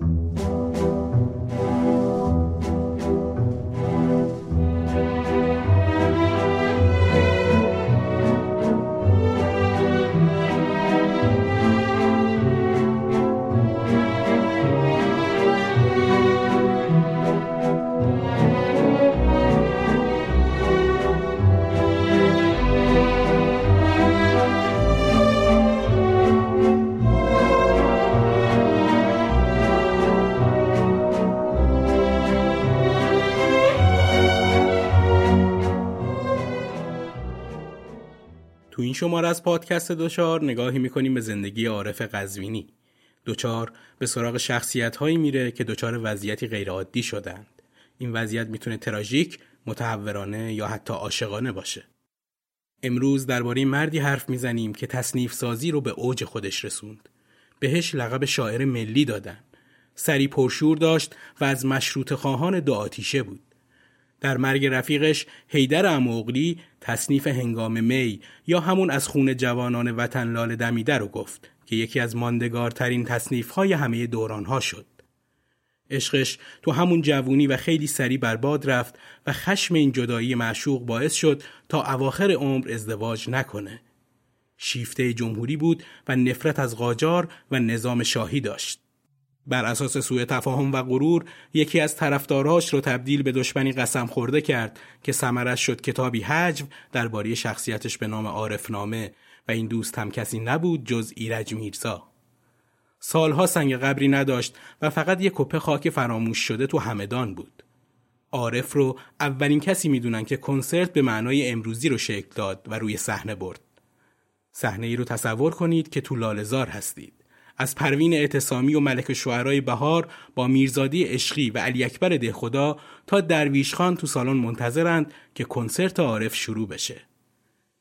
Thank you. تو این شماره از پادکست دوچار نگاهی می‌کنیم به زندگی عارف قزوینی. دوچار به سراغ شخصیت هایی میره که دوچار وضعیتی غیرعادی شدند. این وضعیت می‌تونه تراژیک، متحورانه یا حتی عاشقانه باشه. امروز درباره مردی حرف می‌زنیم که تصنیف سازی رو به اوج خودش رسوند. بهش لقب شاعر ملی دادن. سری پرشور داشت و از مشروط خواهان دو آتیشه بود. در مرگ رفیقش حیدر اموغلی تصنیف هنگام می یا همون از خون جوانان وطن لال دمیده رو گفت که یکی از ماندگارترین تصنیف های همه دوران ها شد. عشقش تو همون جوونی و خیلی سری برباد رفت و خشم این جدایی معشوق باعث شد تا اواخر عمر ازدواج نکنه. شیفته جمهوری بود و نفرت از قاجار و نظام شاهی داشت. بر اساس سوء تفاهم و غرور یکی از طرفداراش رو تبدیل به دشمنی قسم خورده کرد که ثمرش شد کتابی حجو درباره شخصیتش به نام عارفنامه و این دوست هم کسی نبود جز ایرج میرزا. سالها سنگ قبری نداشت و فقط یک کپه خاک فراموش شده تو همدان بود. عارف رو اولین کسی می‌دونن که کنسرت به معنای امروزی رو شکل داد و روی صحنه برد. صحنه ای رو تصور کنید که تو لالزار هستید. از پروین اعتصامی و ملک شعرهای بهار با میرزادی عشقی و علی اکبر دهخدا تا درویش خان تو سالن منتظرند که کنسرت عارف شروع بشه.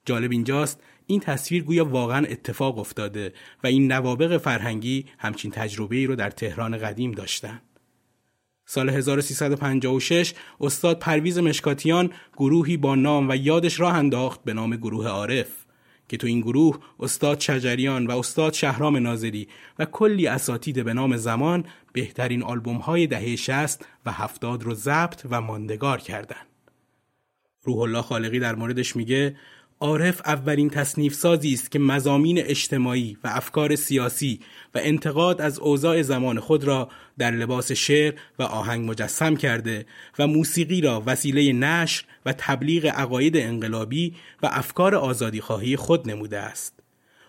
جالب اینجاست این تصویر گویا واقعا اتفاق افتاده و این نوابق فرهنگی همچین تجربه ای رو در تهران قدیم داشتن. سال 1356 استاد پرویز مشکاتیان گروهی با نام و یادش راه انداخت به نام گروه عارف که تو این گروه استاد شجریان و استاد شهرام ناظری و کلی اساتید به نام زمان بهترین آلبوم های دهه 60 و 70 رو ضبط و ماندگار کردند. روح الله خالقی در موردش میگه عارف اولین تصنیف سازی است که مزامین اجتماعی و افکار سیاسی و انتقاد از اوضاع زمان خود را در لباس شعر و آهنگ مجسم کرده و موسیقی را وسیله نشر و تبلیغ عقاید انقلابی و افکار آزادیخواهی خود نموده است.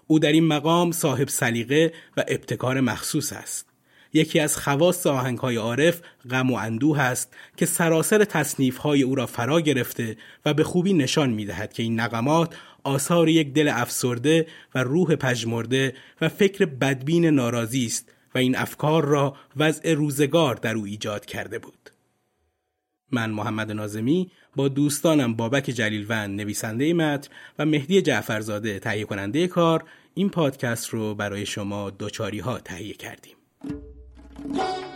او در این مقام صاحب سلیقه و ابتکار مخصوص است. یکی از خواص آهنگ های عارف غم و اندوه است که سراسر تصنیف های او را فرا گرفته و به خوبی نشان می دهد که این نقمات آثار یک دل افسرده و روح پژمرده و فکر بدبین ناراضی است و این افکار را وضع روزگار در او ایجاد کرده بود. من محمد نازمی با دوستانم بابک جلیلوند نویسنده متن و مهدی جعفرزاده تهیه کننده کار این پادکست رو برای شما دوچاری ها تهیه کردیم. Yeah.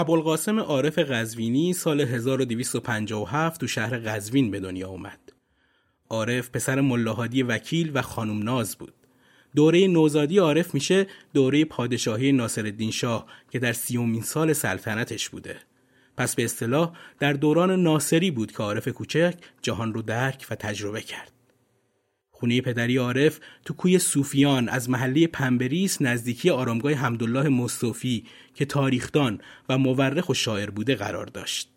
ابوالقاسم عارف قزوینی سال 1257 تو شهر قزوین به دنیا اومد. عارف پسر ملاهادی وکیل و خانم ناز بود. دوره نوزادی عارف میشه دوره پادشاهی ناصرالدین شاه که در سیومین سال سلطنتش بوده. پس به اصطلاح در دوران ناصری بود که عارف کوچک جهان رو درک و تجربه کرد. خونه پدری عارف تو کوی صوفیان از محله پنبه‌ریسه نزدیکی آرامگاه حمدالله مستوفی که تاریخدان و مورخ و شاعر بوده قرار داشت.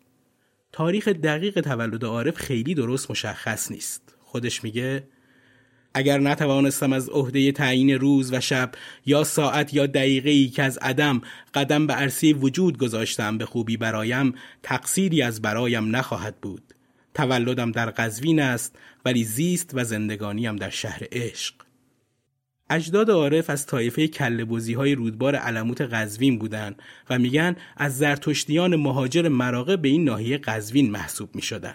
تاریخ دقیق تولد عارف خیلی درست مشخص نیست. خودش میگه اگر نتوانستم از عهده تعیین روز و شب یا ساعت یا دقیقه ای که از عدم قدم به عرصه وجود گذاشتم به خوبی برایم تقصیری از برایم نخواهد بود تولدم در قزوین است ولی زیست و زندگانیم در شهر عشق اجداد عارف از طایفه کلبوزی های رودبار علموت قزوین بودند و میگن از زرتشتیان مهاجر مراغه به این ناحیه قزوین محسوب می شدن.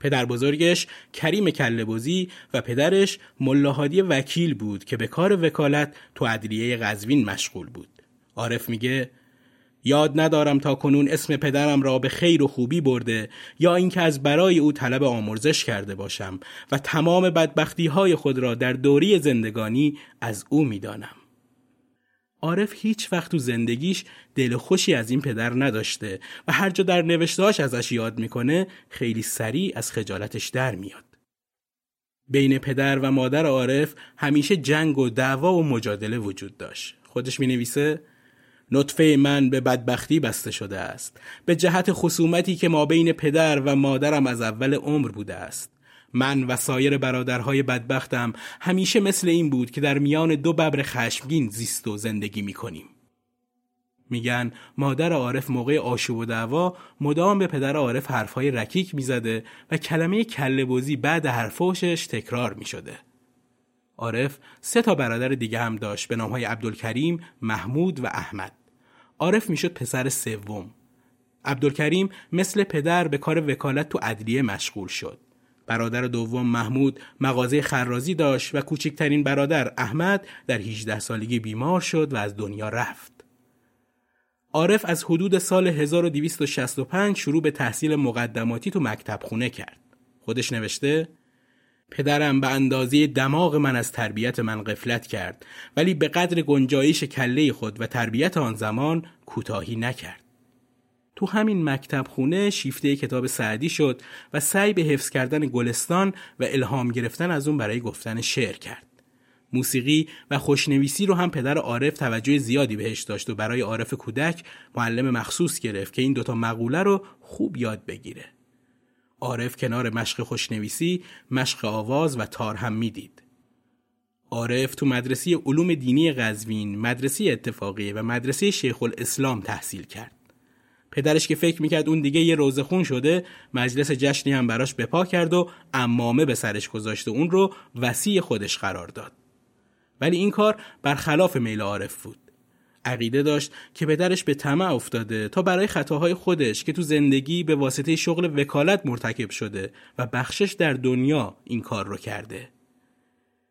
پدر بزرگش کریم کلبوزی و پدرش ملاحادی وکیل بود که به کار وکالت تو عدلیه قزوین مشغول بود. عارف میگه یاد ندارم تا کنون اسم پدرم را به خیر و خوبی برده یا اینکه از برای او طلب آمرزش کرده باشم و تمام بدبختی های خود را در دوری زندگانی از او می‌دانم. عارف هیچ وقت تو زندگیش دل خوشی از این پدر نداشته و هر جا در نوشتهاش ازش یاد می‌کنه خیلی سریع از خجالتش در میاد. بین پدر و مادر عارف همیشه جنگ و دعوا و مجادله وجود داشت. خودش می نویسه نطفه من به بدبختی بسته شده است به جهت خصومتی که ما بین پدر و مادرم از اول عمر بوده است من و سایر برادرهای بدبختم همیشه مثل این بود که در میان دو ببر خشمگین زیست و زندگی می کنیم. میگن مادر عارف موقع آشوب و دعوا مدام به پدر عارف حرفهای رکیک می‌زده و کلمه کله بازی بعد حرفاشش تکرار می شده. عارف سه تا برادر دیگه هم داشت به نامهای عبدالکریم، محمود و احمد. عارف می‌شد پسر سوم. عبدالکریم مثل پدر به کار وکالت تو ادلیه مشغول شد. برادر دوم محمود مغازه خرازی داشت و کوچکترین برادر احمد در 18 سالگی بیمار شد و از دنیا رفت. عارف از حدود سال 1265 شروع به تحصیل مقدماتی تو مکتب خونه کرد. خودش نوشته پدرم به اندازه دماغ من از تربیت من قفلت کرد ولی به قدر گنجایش کله خود و تربیت آن زمان کوتاهی نکرد. تو همین مکتب خونه شیفته کتاب سعدی شد و سعی به حفظ کردن گلستان و الهام گرفتن از اون برای گفتن شعر کرد. موسیقی و خوشنویسی رو هم پدر عارف توجه زیادی بهش داشت و برای عارف کودک معلم مخصوص گرفت که این دوتا مقوله رو خوب یاد بگیره. عارف کنار مشق خوشنویسی مشق آواز و تار هم می‌دید. عارف تو مدرسه علوم دینی قزوین، مدرسه اتفاقیه و مدرسه شیخ الاسلام تحصیل کرد. پدرش که فکر می‌کرد اون دیگه یه روزه خون شده مجلس جشنی هم براش بپا کرد و امامه به سرش گذاشت و اون رو وسیع خودش قرار داد. ولی این کار برخلاف میل عارف بود. عقیده داشت که پدرش به طمع افتاده تا برای خطاهای خودش که تو زندگی به واسطه شغل وکالت مرتکب شده و بخشش در دنیا این کار رو کرده.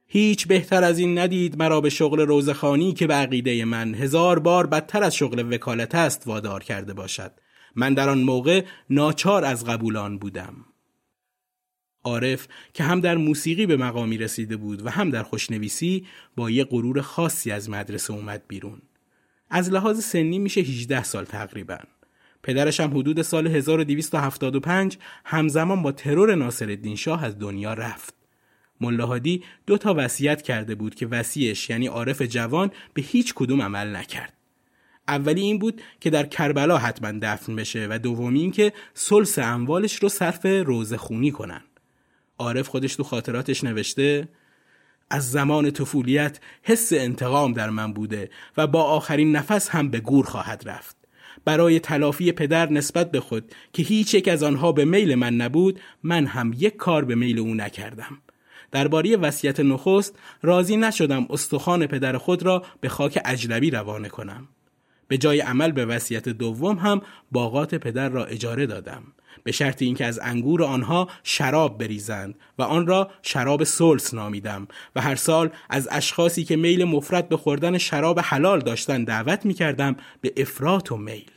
هیچ بهتر از این ندید مرا به شغل روزخانی که به عقیده من هزار بار بدتر از شغل وکالت است وادار کرده باشد. من در آن موقع ناچار از قبولان بودم. عارف که هم در موسیقی به مقامی رسیده بود و هم در خوشنویسی با یه غرور خاصی از مدرسه اومد بیرون. از لحاظ سنی میشه 18 سال تقریبا. پدرش هم حدود سال 1275 همزمان با ترور ناصرالدین شاه از دنیا رفت. ملاحادی دو تا وصیت کرده بود که وسیعش یعنی عارف جوان به هیچ کدوم عمل نکرد. اولی این بود که در کربلا حتما دفن بشه و دومی این که سلس اموالش رو صرف روزه خونی کنن. عارف خودش تو خاطراتش نوشته از زمان طفولیت حس انتقام در من بوده و با آخرین نفس هم به گور خواهد رفت. برای تلافی پدر نسبت به خود که هیچ یک از آنها به میل من نبود من هم یک کار به میل او نکردم. درباره وصیت نخست راضی نشدم استخوان پدر خود را به خاک اجنبی روانه کنم. به جای عمل به وصیت دوم هم باغات پدر را اجاره دادم. به شرط اینکه از انگور آنها شراب بریزند و آن را شراب سلس نامیدم و هر سال از اشخاصی که میل مفرد به خوردن شراب حلال داشتند دعوت می کردم به افراط و میل.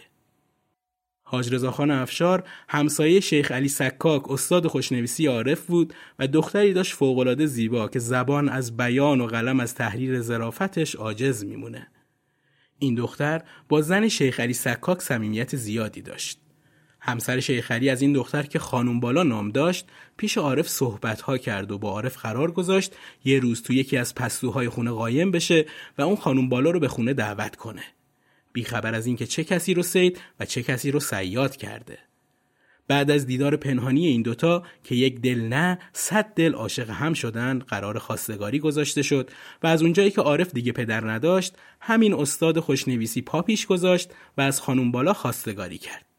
حاج رضاخان افشار همسایه شیخ علی سکاک استاد خوشنویسی عارف بود و دختری داشت فوقالعاده زیبا که زبان از بیان و قلم از تحریر ظرافتش عاجز میمونه. این دختر با زن شیخ علی سکاک صمیمیت زیادی داشت. همسر شیخ علی از این دختر که خانم بالا نام داشت پیش عارف صحبت ها کرد و با عارف قرار گذاشت یه روز تو یکی از پستوهای خونه قایم بشه و اون خانم بالا رو به خونه دعوت کنه. بیخبر از اینکه چه کسی رو سید و چه کسی رو سیاد کرده. بعد از دیدار پنهانی این دوتا که یک دل نه صد دل عاشق هم شدن قرار خواستگاری گذاشته شد و از اونجایی که عارف دیگه پدر نداشت همین استاد خوشنویسی پا پیش گذاشت و از خانم بالا خواستگاری کرد.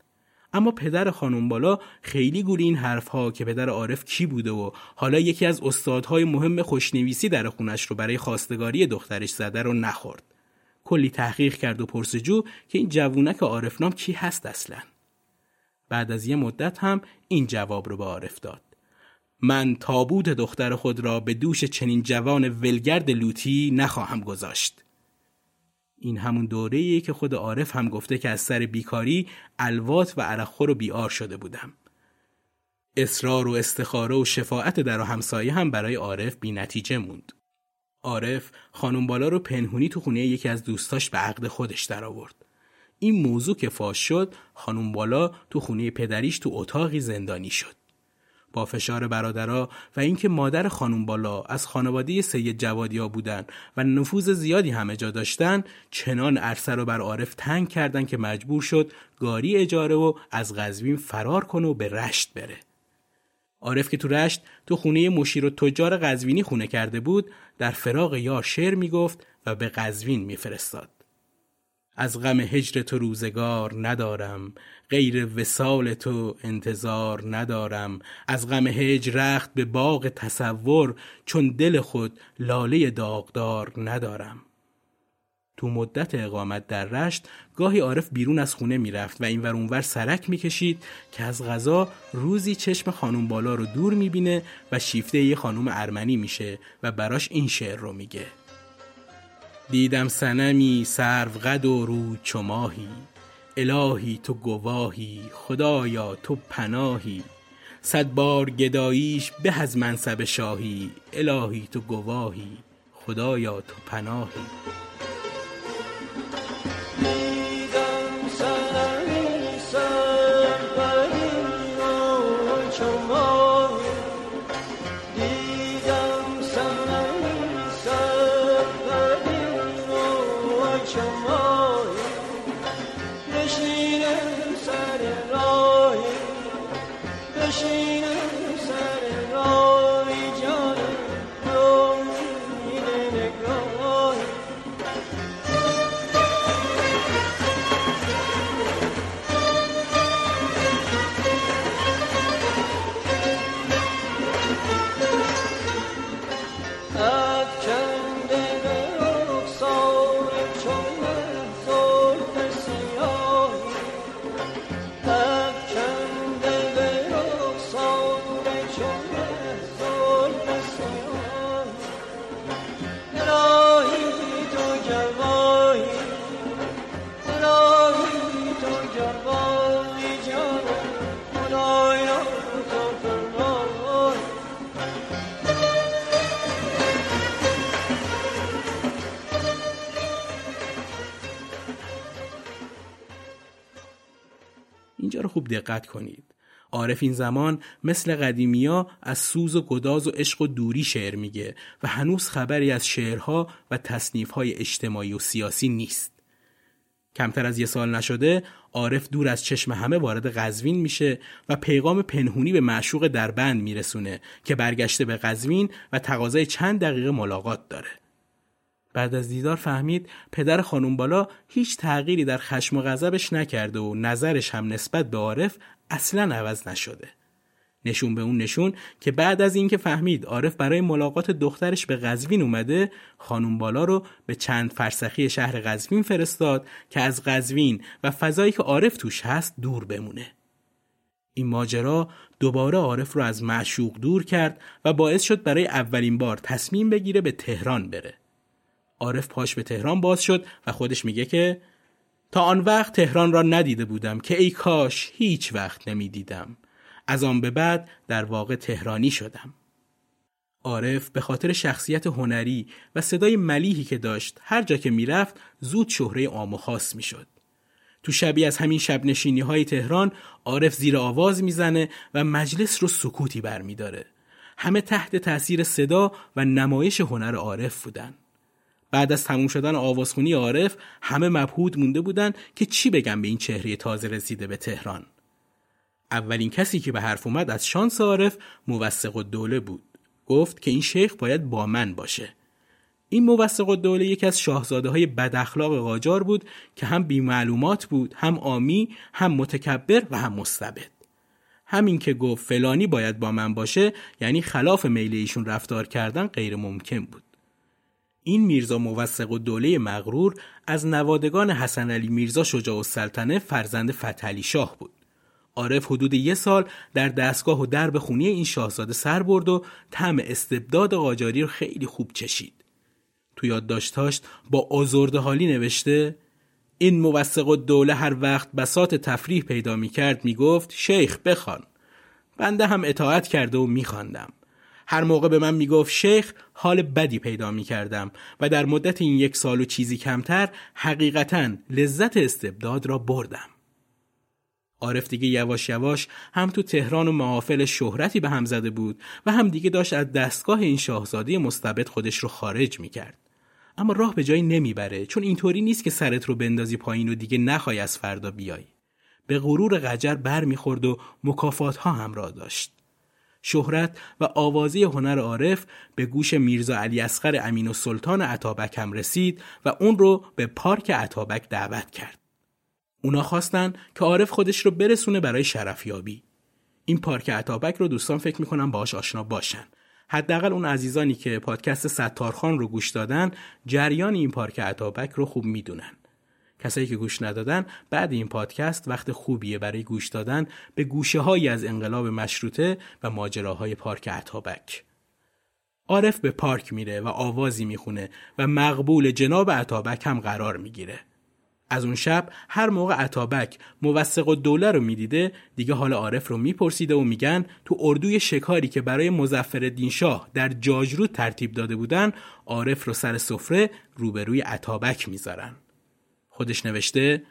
اما پدر خانم بالا خیلی گولی این حرف ها که پدر عارف کی بوده و حالا یکی از استادهای مهم خوشنویسی در خونش رو برای خواستگاری دخترش زده رو نخورد. کلی تحقیق کرد و پرسجو که این جوونک عارفنام کی هست اصلا. بعد از یه مدت هم این جواب رو به عارف داد. من تابوت دختر خود را به دوش چنین جوان ولگرد لوتی نخواهم گذاشت. این همون دوره که خود عارف هم گفته که از سر بیکاری الوات و عرقخور و بیار شده بودم اصرار و استخاره و شفاعت در و همسایه هم برای عارف بی نتیجه موند عارف خانم بالا رو پنهونی تو خونه یکی از دوستاش به عقد خودش در آورد. این موضوع که فاش شد خانم بالا تو خونه پدریش تو اتاقی زندانی شد. با فشار برادرها و اینکه مادر خانم بالا از خانواده سید جوادیا بودن و نفوذ زیادی همه جا داشتن چنان عرصه رو بر عارف تنگ کردن که مجبور شد گاری اجاره و از قزوین فرار کنه و به رشت بره. عارف که تو رشت تو خونه مشیر و تجار قزوینی خونه کرده بود در فراغ یار شعر می‌گفت و به قزوین میفرستاد از غم هجر تو روزگار ندارم غیر وسال تو انتظار ندارم. از غم هجر رخت به باغ تصور چون دل خود لاله داغدار ندارم. تو مدت اقامت در رشت گاهی عارف بیرون از خونه می‌رفت و اینور اونور سرک می‌کشید که از غذا روزی چشم خانم بالا رو دور می‌بینه و شیفته یه خانم ارمنی میشه و براش این شعر رو میگه. دیدم سنمی سرو قد و رو چماهی. الهی تو گواهی خدایا تو پناهی. صد بار گداییش به از منصب شاهی. الهی تو گواهی خدایا تو پناهی. رو خوب دقت کنید عارف این زمان مثل قدیمیا از سوز و گداز و عشق و دوری شعر میگه و هنوز خبری از شعرها و تصنیفهای اجتماعی و سیاسی نیست کمتر از یه سال نشده عارف دور از چشم همه وارد قزوین میشه و پیغام پنهونی به معشوق در بند میرسونه که برگشته به قزوین و تقاضای چند دقیقه ملاقات داره. بعد از دیدار فهمید پدر خانم بالا هیچ تغییری در خشم و غضبش نکرده و نظرش هم نسبت به عارف اصلا عوض نشده. نشون به اون نشون که بعد از اینکه فهمید عارف برای ملاقات دخترش به قزوین اومده خانم بالا رو به چند فرسخی شهر قزوین فرستاد که از قزوین و فضایی که عارف توش هست دور بمونه این ماجرا دوباره عارف رو از معشوق دور کرد و باعث شد برای اولین بار تصمیم بگیره به تهران بره عارف پاش به تهران باز شد و خودش میگه که تا آن وقت تهران را ندیده بودم که ای کاش هیچ وقت نمی‌دیدم از آن به بعد در واقع تهرانی شدم. عارف به خاطر شخصیت هنری و صدای ملیحی که داشت هر جا که می‌رفت زود شهره عام و خاص می‌شد. تو شبی از همین شب نشینی های تهران عارف زیر آواز می‌زنه و مجلس رو سکوتی برمیداره. همه تحت تاثیر صدا و نمایش هنر عارف بودن. بعد از تموم شدن آوازخونی عارف همه مبهود مونده بودن که چی بگم به این چهره تازه رسیده به تهران. اولین کسی که به حرف اومد از شانس عارف موثق الدوله بود. گفت که این شیخ باید با من باشه. این موثق الدوله یکی از شاهزاده های بد اخلاق قاجار بود که هم بی معلومات بود هم آمی هم متکبر و هم مستبد. همین که گفت فلانی باید با من باشه یعنی خلاف میل ایشون رفتار کردن غیر ممکن بود. این میرزا موثق و دوله مغرور از نوادگان حسن علی میرزا شجاع السلطنه فرزند فتحعلی شاه بود عارف حدود یه سال در دستگاه و درب خونی این شاهزاده سر برد و طعم استبداد قاجاری رو خیلی خوب چشید. تو یادداشتاش با آزرده حالی نوشته این موثق و دوله هر وقت بسات تفریح پیدا می کرد می گفت شیخ بخوان. بنده هم اطاعت کرده و می خواندم. هر موقع به من می گفت شیخ حال بدی پیدا می کردم و در مدت این یک سال و چیزی کمتر حقیقتا لذت استبداد را بردم. عارف دیگه یواش یواش هم تو تهران و محافل شهرتی به هم زده بود و هم دیگه داشت از دستگاه این شاهزاده مستبد خودش رو خارج می‌کرد. اما راه به جایی نمی‌بره چون اینطوری نیست که سرت رو بندازی پایین و دیگه نخوای از فردا بیای. به غرور قجر بر می‌خورد و مکافات ها همراه داشت. شهرت و آوازی هنر عارف به گوش میرزا علی اصغر امین و سلطان عطابک هم رسید و اون رو به پارک عطابک دعوت کرد. اونا خواستن که عارف خودش رو برسونه برای شرفیابی. این پارک عطابک رو دوستان فکر می‌کنم باهاش آشنا باشن. حداقل اون عزیزانی که پادکست ستارخان رو گوش دادن جریان این پارک عطابک رو خوب می‌دونن. کسایی که گوش ندادن بعد این پادکست وقت خوبیه برای گوش دادن به گوشه هایی از انقلاب مشروطه و ماجراهای پارک عطابک. عارف به پارک میره و آوازی می‌خونه و مقبول جناب عطابک هم قرار می‌گیره. از اون شب هر موقع عطابک موثق و دوله رو می‌دیده دیگه حال عارف رو میپرسیده و میگن تو اردوی شکاری که برای مزفر شاه در جاجرود ترتیب داده بودن عارف رو سر سفره روبروی عطابک می‌ذارن خودش نوشته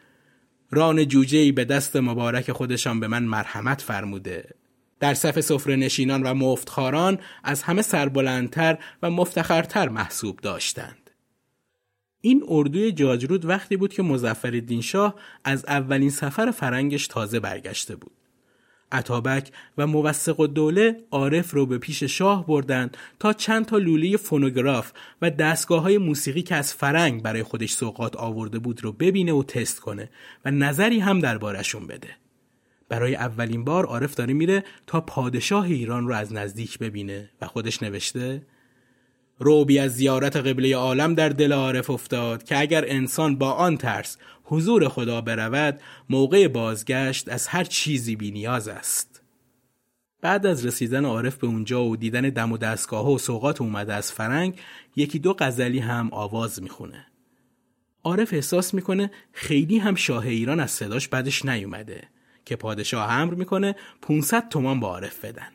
ران جوجه به دست مبارک خودشان به من مرحمت فرموده در صف سفره نشینان و مفتخاران از همه سربلندتر و مفتخرتر محسوب داشتند این اردوی جاجرود وقتی بود که مزفر شاه از اولین سفر فرنگش تازه برگشته بود. عطابک و موثق و دوله عارف رو به پیش شاه بردن تا چند تا لوله فونوگراف و دستگاه های موسیقی که از فرنگ برای خودش سوقات آورده بود رو ببینه و تست کنه و نظری هم دربارشون بده. برای اولین بار عارف داره میره تا پادشاه ایران رو از نزدیک ببینه و خودش نوشته روبی از زیارت قبله عالم در دل عارف افتاد که اگر انسان با آن ترس حضور خدا برود موقع بازگشت از هر چیزی بی نیاز است. بعد از رسیدن عارف به اونجا و دیدن دم و دستگاه و سوقات اومده از فرنگ یکی دو غزلی هم آواز می‌خونه. عارف احساس می‌کنه خیلی هم شاه ایران از صداش بدش نیومده که پادشاه امر می‌کنه 500 تومان با عارف بدن.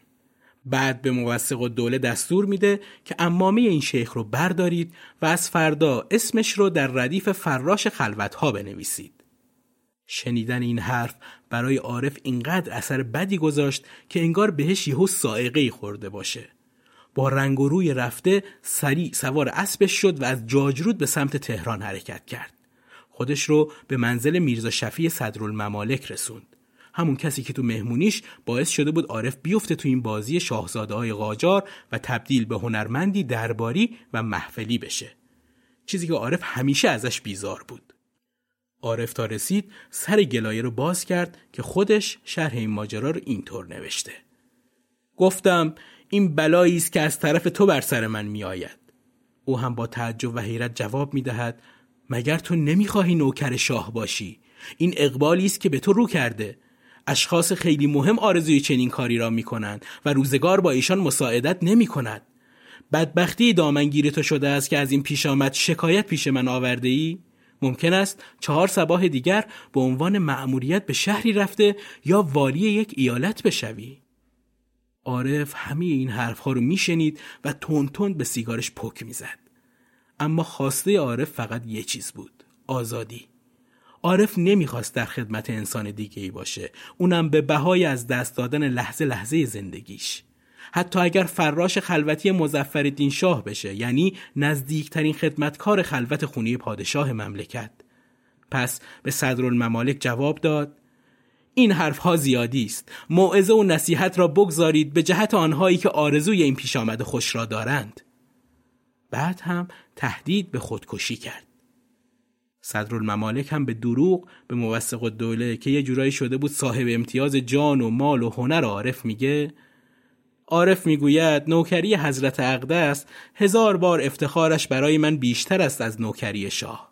بعد به موثق دوله دستور میده که امامه این شیخ رو بردارید و از فردا اسمش رو در ردیف فراش خلوت ها بنویسید. شنیدن این حرف برای عارف اینقدر اثر بدی گذاشت که انگار بهش یهو سائقه خورده باشه. با رنگ و روی رفته سریع سوار اسبش شد و از جاجرود به سمت تهران حرکت کرد. خودش رو به منزل میرزا شفی صدرالممالک رسوند. همون کسی که تو مهمونیش باعث شده بود عارف بیفته تو این بازی شاهزاده های قاجار و تبدیل به هنرمندی درباری و محفلی بشه. چیزی که عارف همیشه ازش بیزار بود. عارف تا رسید سر گلایه رو باز کرد که خودش شرح این ماجرا رو اینطور نوشته. گفتم این بلایی است که از طرف تو بر سر من میآید. او هم با تعجب و حیرت جواب می دهد مگر تو نمی‌خواهی نوکر شاه باشی این اقبالی است که به تو رو کرده اشخاص خیلی مهم آرزوی چنین کاری را می کنند و روزگار با ایشان مساعدت نمی کند. بدبختی دامنگیر تو شده است که از این پیش آمد شکایت پیش من آورده ای؟ ممکن است چهار سباه دیگر به عنوان مأموریت به شهری رفته یا والی یک ایالت بشوی. عارف همه این حرفها رو میشنید و تون تون به سیگارش پک می‌زد. اما خواسته عارف فقط یه چیز بود. آزادی. عارف نمی‌خواست در خدمت انسان دیگه ای باشه. اونم به بهای از دست دادن لحظه لحظه زندگیش. حتی اگر فراش خلوتی مزفر شاه بشه یعنی نزدیکترین خدمتکار خلوت خونی پادشاه مملکت پس به صدرالممالک جواب داد این حرفها زیادی است موعظه و نصیحت را بگذارید به جهت آنهایی که آرزوی این پیش آمد خوش را دارند بعد هم تهدید به خودکشی کرد صدرالممالک هم به دروغ به موثق الدوله که یه جورایی شده بود صاحب امتیاز جان و مال و هنر عارف میگه عارف می‌گوید نوکری حضرت اقدس هزار بار افتخارش برای من بیشتر است از نوکری شاه.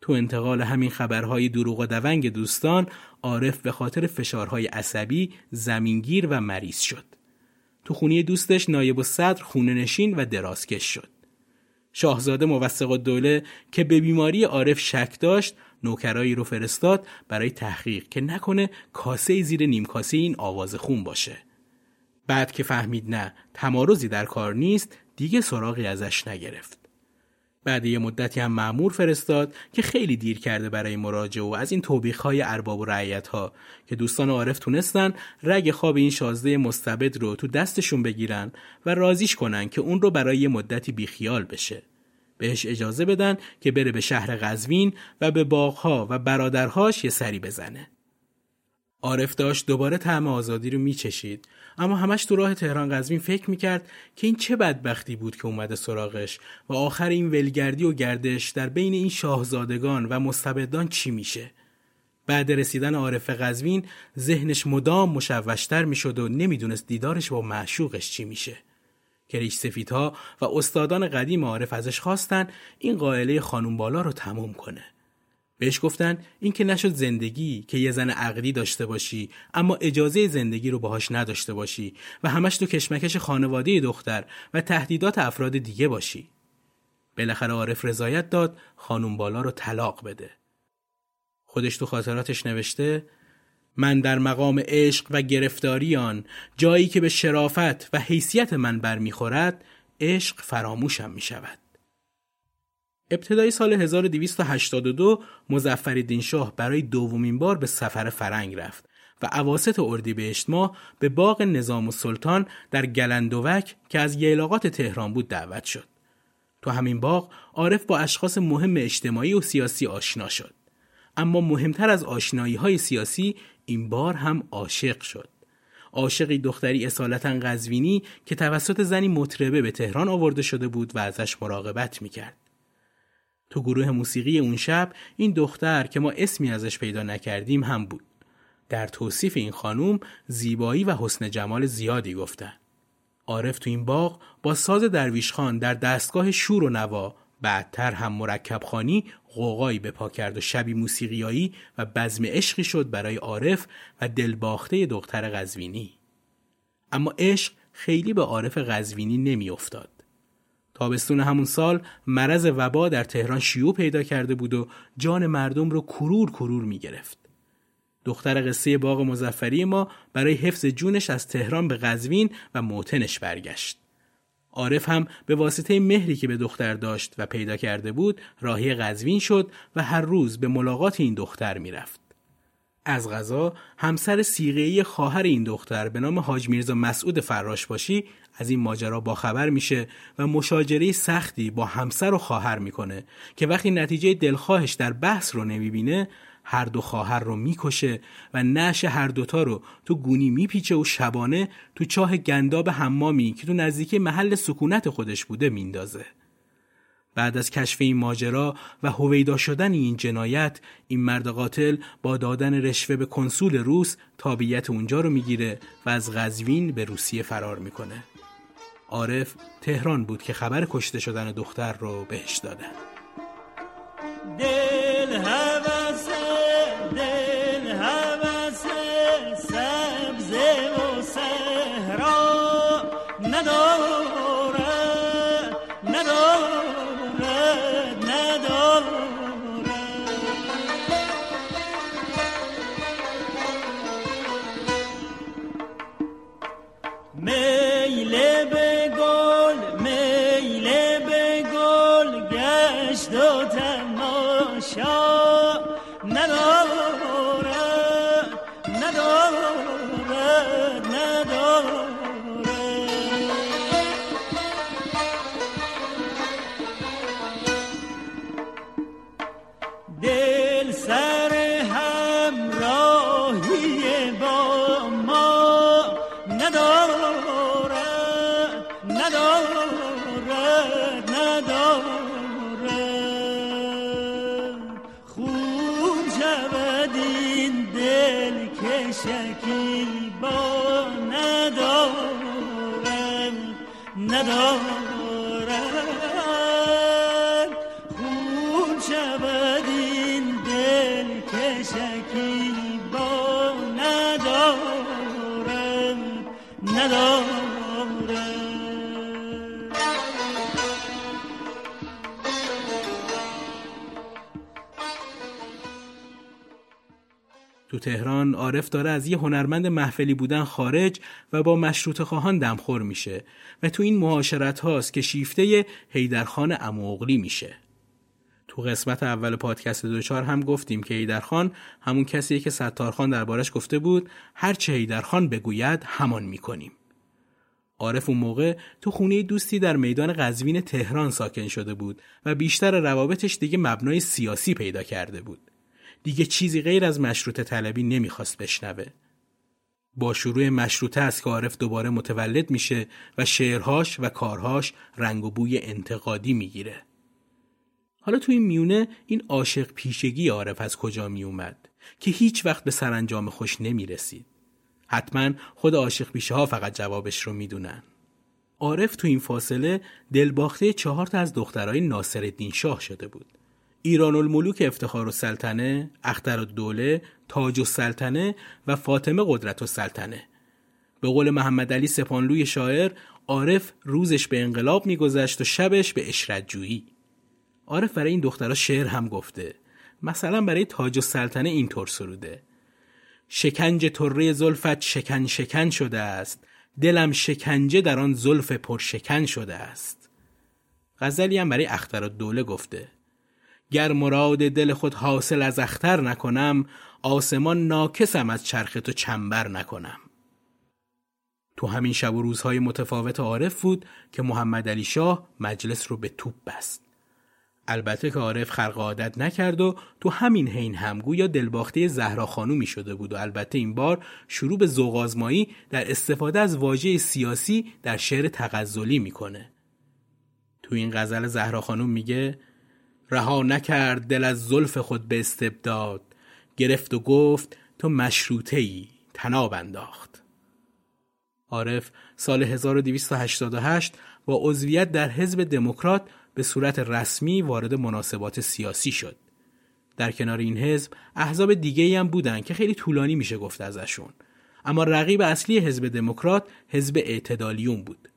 تو انتقال همین خبرهای دروغ و دونگ دوستان عارف به خاطر فشارهای عصبی زمینگیر و مریض شد. تو خونی دوستش نایب و صدر خونه نشین و درازکش شد. شاهزاده موثق الدوله که به بیماری عارف شک داشت نوکرایی رو فرستاد برای تحقیق که نکنه کاسه زیر نیم کاسه این آواز خون باشه. بعد که فهمید نه تمارزی در کار نیست دیگه سراغی ازش نگرفت. بعد یه مدتی هم معمور فرستاد که خیلی دیر کرده برای مراجعه و از این توبیخ های ارباب و رعیت ها که دوستان عارف تونستن رگ خواب این شازده مستبد رو تو دستشون بگیرن و رازیش کنن که اون رو برای یه مدتی بیخیال بشه. بهش اجازه بدن که بره به شهر قزوین و به باغها و برادرهاش یه سری بزنه. عارف داشت دوباره طعم آزادی رو میچشید اما همش تو راه تهران قزوین فکر می‌کرد که این چه بدبختی بود که اومده سراغش و آخر این ولگردی و گردش در بین این شاهزادگان و مستبدان چی میشه؟ بعد رسیدن عارف قزوین ذهنش مدام مشوشتر می‌شد و نمی‌دونست دیدارش با معشوقش چی میشه. کریش سفیدها و استادان قدیم عارف ازش خواستن این قائله خانم بالا رو تموم کنه. بهش گفتن این که نشد زندگی که یه زن عقلی داشته باشی اما اجازه زندگی رو باهاش نداشته باشی و همش تو کشمکش خانواده دختر و تهدیدات افراد دیگه باشی. بالاخره عارف رضایت داد خانم بالا رو طلاق بده. خودش تو خاطراتش نوشته من در مقام عشق و گرفتاری آن جایی که به شرافت و حیثیت من برمیخورد عشق فراموشم می شود. ابتدای سال 1282 مزفر شاه برای دومین بار به سفر فرنگ رفت و عواست اردیبهشت ماه به باغ نظام السلطان در گلندوک که از ییلاقات تهران بود دعوت شد. تو همین باغ عارف با اشخاص مهم اجتماعی و سیاسی آشنا شد. اما مهمتر از آشنایی های سیاسی این بار هم عاشق شد. عاشقی دختری اصالتا قزوینی که توسط زنی مطربه به تهران آورده شده بود و ازش مراقبت می‌کرد. تو گروه موسیقی اون شب این دختر که ما اسمی ازش پیدا نکردیم هم بود. در توصیف این خانوم زیبایی و حسن جمال زیادی گفتن. عارف تو این باغ با ساز درویش خان در دستگاه شور و نوا بعدتر هم مرکب خانی غوغایی به پا کرد و شبی موسیقیایی و بزم عشقی شد برای عارف و دلباخته دختر قزوینی. اما عشق خیلی به عارف قزوینی نمیافتاد. تابستون همون سال مرض وبا در تهران شیوع پیدا کرده بود و جان مردم رو کرور کرور می گرفت. دختر قصه باغ مزفری ما برای حفظ جونش از تهران به قزوین و موتنش برگشت. عارف هم به واسطه مهری که به دختر داشت و پیدا کرده بود راهی قزوین شد و هر روز به ملاقات این دختر می‌رفت. از غذا همسر سیغه‌ای خواهر این دختر به نام حاج میرزا مسعود فراش باشی از این ماجرا باخبر میشه و مشاجره سختی با همسر و خواهر می‌کنه که وقتی نتیجه دلخواهش در بحث رو نمی‌بینه هر دو خواهر رو می‌کشه و نش هر دوتا رو تو گونی میپیچه و شبانه تو چاه گنداب حمامی که تو نزدیکی محل سکونت خودش بوده میندازه. بعد از کشف این ماجرا و هویدا شدن این جنایت این مرد قاتل با دادن رشوه به کنسول روس تابعیت اونجا رو می‌گیره و از غزوین به روسیه فرار می‌کنه. عارف تهران بود که خبر کشته شدن دختر رو بهش دادن. تهران عارف داره از یه هنرمند محفلی بودن خارج و با مشروط خواهان دمخور میشه و تو این معاشرت هاست که شیفته هیدرخان اموغلی میشه. تو قسمت اول پادکست دوچار هم گفتیم که هیدرخان همون کسیه که ستارخان دربارش گفته بود هرچه هیدرخان بگوید همان می‌کنیم. عارف اون موقع تو خونه دوستی در میدان قزوین تهران ساکن شده بود و بیشتر روابطش دیگه مبنای سیاسی پیدا کرده بود. دیگه چیزی غیر از مشروط طلبی نمی‌خواست بشنوه. با شروع مشروطه از که عارف دوباره متولد میشه و شعرهاش و کارهاش رنگ و بوی انتقادی می‌گیره. حالا تو این میونه این عاشق پیشگی عارف از کجا میومد که هیچ وقت به سرانجام خوش نمی‌رسید. حتما خود عاشق پیشه ها فقط جوابش رو می‌دونن. عارف تو این فاصله دلباخته چهار تا از دخترای ناصر شاه شده بود. ایران الملوک افتخار و سلطنه، اختر و دوله، تاج و سلطنه و فاطمه قدرت و سلطنه. به قول محمد علی سپانلوی شاعر، عارف روزش به انقلاب میگذشت و شبش به اشرت جویی. عارف برای این دخترها شعر هم گفته. مثلا برای تاج و سلطنه اینطور سروده. شکنج طره زلفت شکن شکن شده است. دلم شکنجه در آن زلف پرشکن شده است. غزلی هم برای اختر و دوله گفته. گر مراد دل خود حاصل از اختر نکنم آسمان ناکسم از چرخ تو چنبر نکنم. تو همین شب و روزهای متفاوت عارف بود که محمد علی شاه مجلس رو به توپ بست. البته که عارف خرق عادت نکرد و تو همین حین همگو یا دلباخته زهرا خانومی شده بود و البته این بار شروع به زوغازمایی در استفاده از واژه سیاسی در شعر تغزلی می‌کنه. تو این غزل زهرا خانوم میگه رها نکرد دل از زلف خود به استبداد گرفت و گفت تو مشروطه ای تناب انداخت عارف سال 1288 با عضویت در حزب دموکرات به صورت رسمی وارد مناسبات سیاسی شد. در کنار این حزب احزاب دیگه هم بودن که خیلی طولانی میشه گفت ازشون. اما رقیب اصلی حزب دموکرات حزب اعتدالیون بود.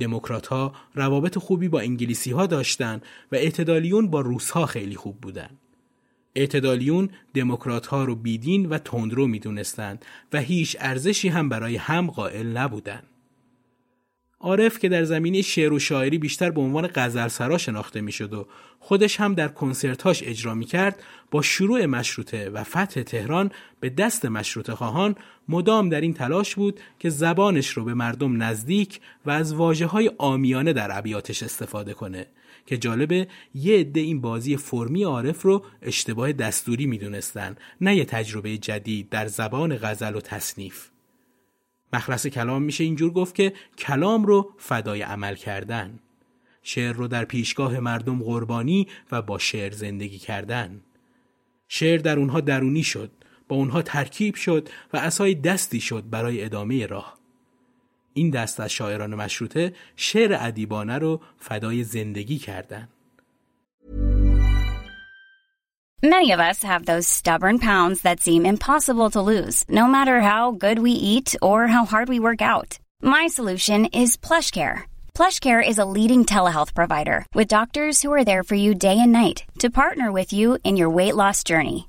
دموکرات ها روابط خوبی با انگلیسی ها داشتن و اعتدالیون با روس ها خیلی خوب بودن. اعتدالیون دموکرات ها رو بیدین و تندرو می‌دونستند و هیچ ارزشی هم برای هم قائل نبودند. عارف که در زمینه شعر و شاعری بیشتر به عنوان غزلسرا شناخته می‌شد و خودش هم در کنسرتهاش اجرا می کرد با شروع مشروطه و فتح تهران به دست مشروطه خواهان مدام در این تلاش بود که زبانش رو به مردم نزدیک و از واجه های آمیانه در ابیاتش استفاده کنه که جالبه یه عده این بازی فرمی عارف رو اشتباه دستوری می‌دونستن نه یه تجربه جدید در زبان غزل و تصنیف. مخلص کلام میشه اینجور گفت که کلام رو فدای عمل کردن شعر رو در پیشگاه مردم قربانی و با شعر زندگی کردن. شعر در اونها درونی شد. با اونها ترکیب شد و اسای دستی شد برای ادامه راه این دست از شاعران مشروطه شعر ادیبانه رو فدای زندگی کردن Many of us have those stubborn pounds that seem impossible to lose, no matter how good we eat or how hard we work out. My solution is PlushCare. PlushCare is a leading telehealth provider with doctors who are there for you day and night to partner with you in your weight loss journey.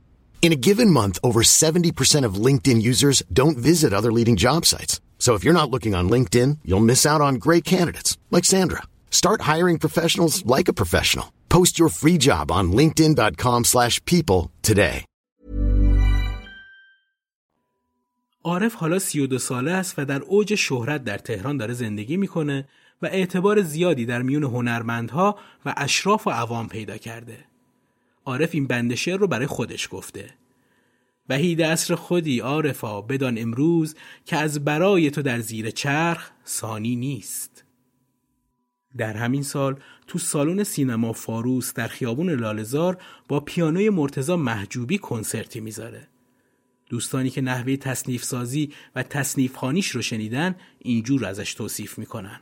In a given month, over 70% of LinkedIn users don't visit other leading job sites. So if you're not looking on LinkedIn, you'll miss out on great candidates like Sandra. Start hiring professionals like a professional. Post your free job on linkedin.com slash people today. عارف حالا 32 ساله است و در اوج شهرت در تهران داره زندگی می‌کنه و اعتبار زیادی در میون هنرمندها و اشراف و عوام پیدا کرده. عارف این بند شعر رو برای خودش گفته. وحید اصر خودی عارفا بدان امروز که از برای تو در زیر چرخ ثانی نیست. در همین سال تو سالن سینما فاروس در خیابون لالزار با پیانوی مرتزا محجوبی کنسرتی می‌ذاره. دوستانی که نحوه تصنیف سازی و تصنیف خانیش رو شنیدن اینجور ازش توصیف می‌کنن.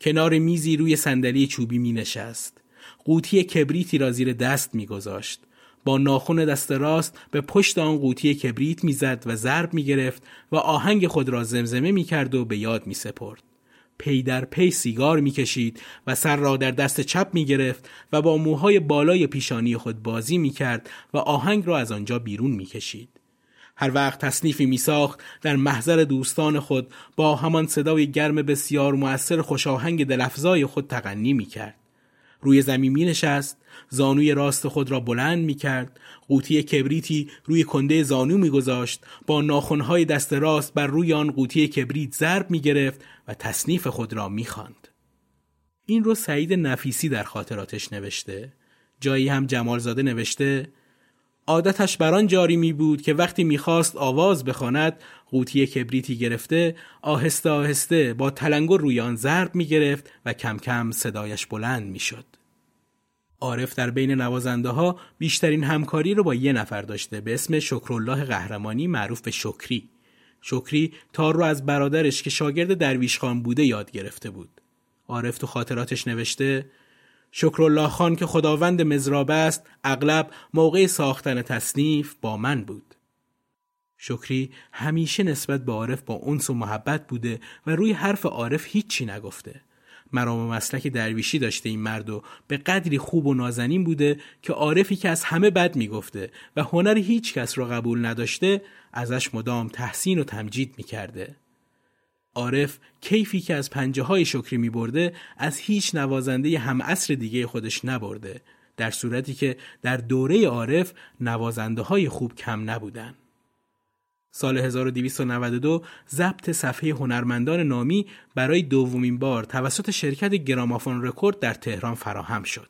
کنار میزی روی صندلی چوبی می نشست. قوطی کبریتی را زیر دست میگذاشت. با ناخن دست راست به پشت آن قوطی کبریت می‌زد و ضرب می گرفت و آهنگ خود را زمزمه می کرد و به یاد می سپرد. پی در پی سیگار می‌کشید و سر را در دست چپ می گرفت و با موهای بالای پیشانی خود بازی می کرد و آهنگ را از آنجا بیرون می کشید. هر وقت تصنیفی می ساخت در محضر دوستان خود با همان صدای گرم بسیار مؤثر خوش‌آهنگ دل‌افزای خود تغنی می کرد. روی زمین می نشست زانوی راست خود را بلند می کرد قوطی کبریتی روی کنده زانو می گذاشت با ناخنهای دست راست بر روی آن قوطی کبریت ضرب می گرفت و تصنیف خود را می خاند. این رو سعید نفیسی در خاطراتش نوشته. جایی هم جمالزاده نوشته عادتش بران جاری می بود که وقتی می‌خواست آواز بخواند قوطی کبریتی گرفته آهسته آهسته با تلنگر روی آن ضرب می گرفت و کم کم صدایش بلند می شد. عارف در بین نوازنده ها بیشترین همکاری رو با یه نفر داشته به اسم شکرالله قهرمانی معروف به شکری. شکری تار رو از برادرش که شاگرد درویش خان بوده یاد گرفته بود. عارف تو خاطراتش نوشته شکرالله خان که خداوند مزراب است اغلب موقع ساختن تصنیف با من بود. شکری همیشه نسبت به عارف با اونس و محبت بوده و روی حرف عارف هیچی نگفته. مرام و مسلک درویشی داشته این مرد و به قدری خوب و نازنین بوده که عارفی که از همه بد می‌گفته و هنر هیچ کس را قبول نداشته ازش مدام تحسین و تمجید می‌کرده. عارف کیفی که از پنجه های شکری می برده از هیچ نوازنده هم عصر دیگه خودش نبرده در صورتی که در دوره عارف نوازنده های خوب کم نبودن. سال 1292 ضبط صفحه هنرمندان نامی برای دومین بار توسط شرکت گرامافون رکورد در تهران فراهم شد.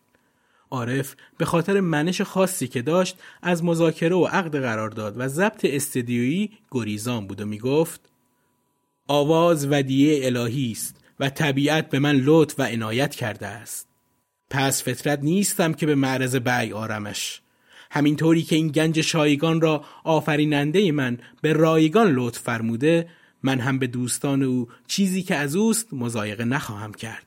عارف به خاطر منش خاصی که داشت از مذاکره و عقد قرارداد و ضبط استدیویی گریزان بود و می گفت آواز ودیه الهی است و طبیعت به من لطف و عنایت کرده است. پس فطرت نیستم که به معرض بعی آرمش. همینطوری که این گنج شایگان را آفریننده من به رایگان لطف فرموده من هم به دوستان او چیزی که از اوست مزایقه نخواهم کرد.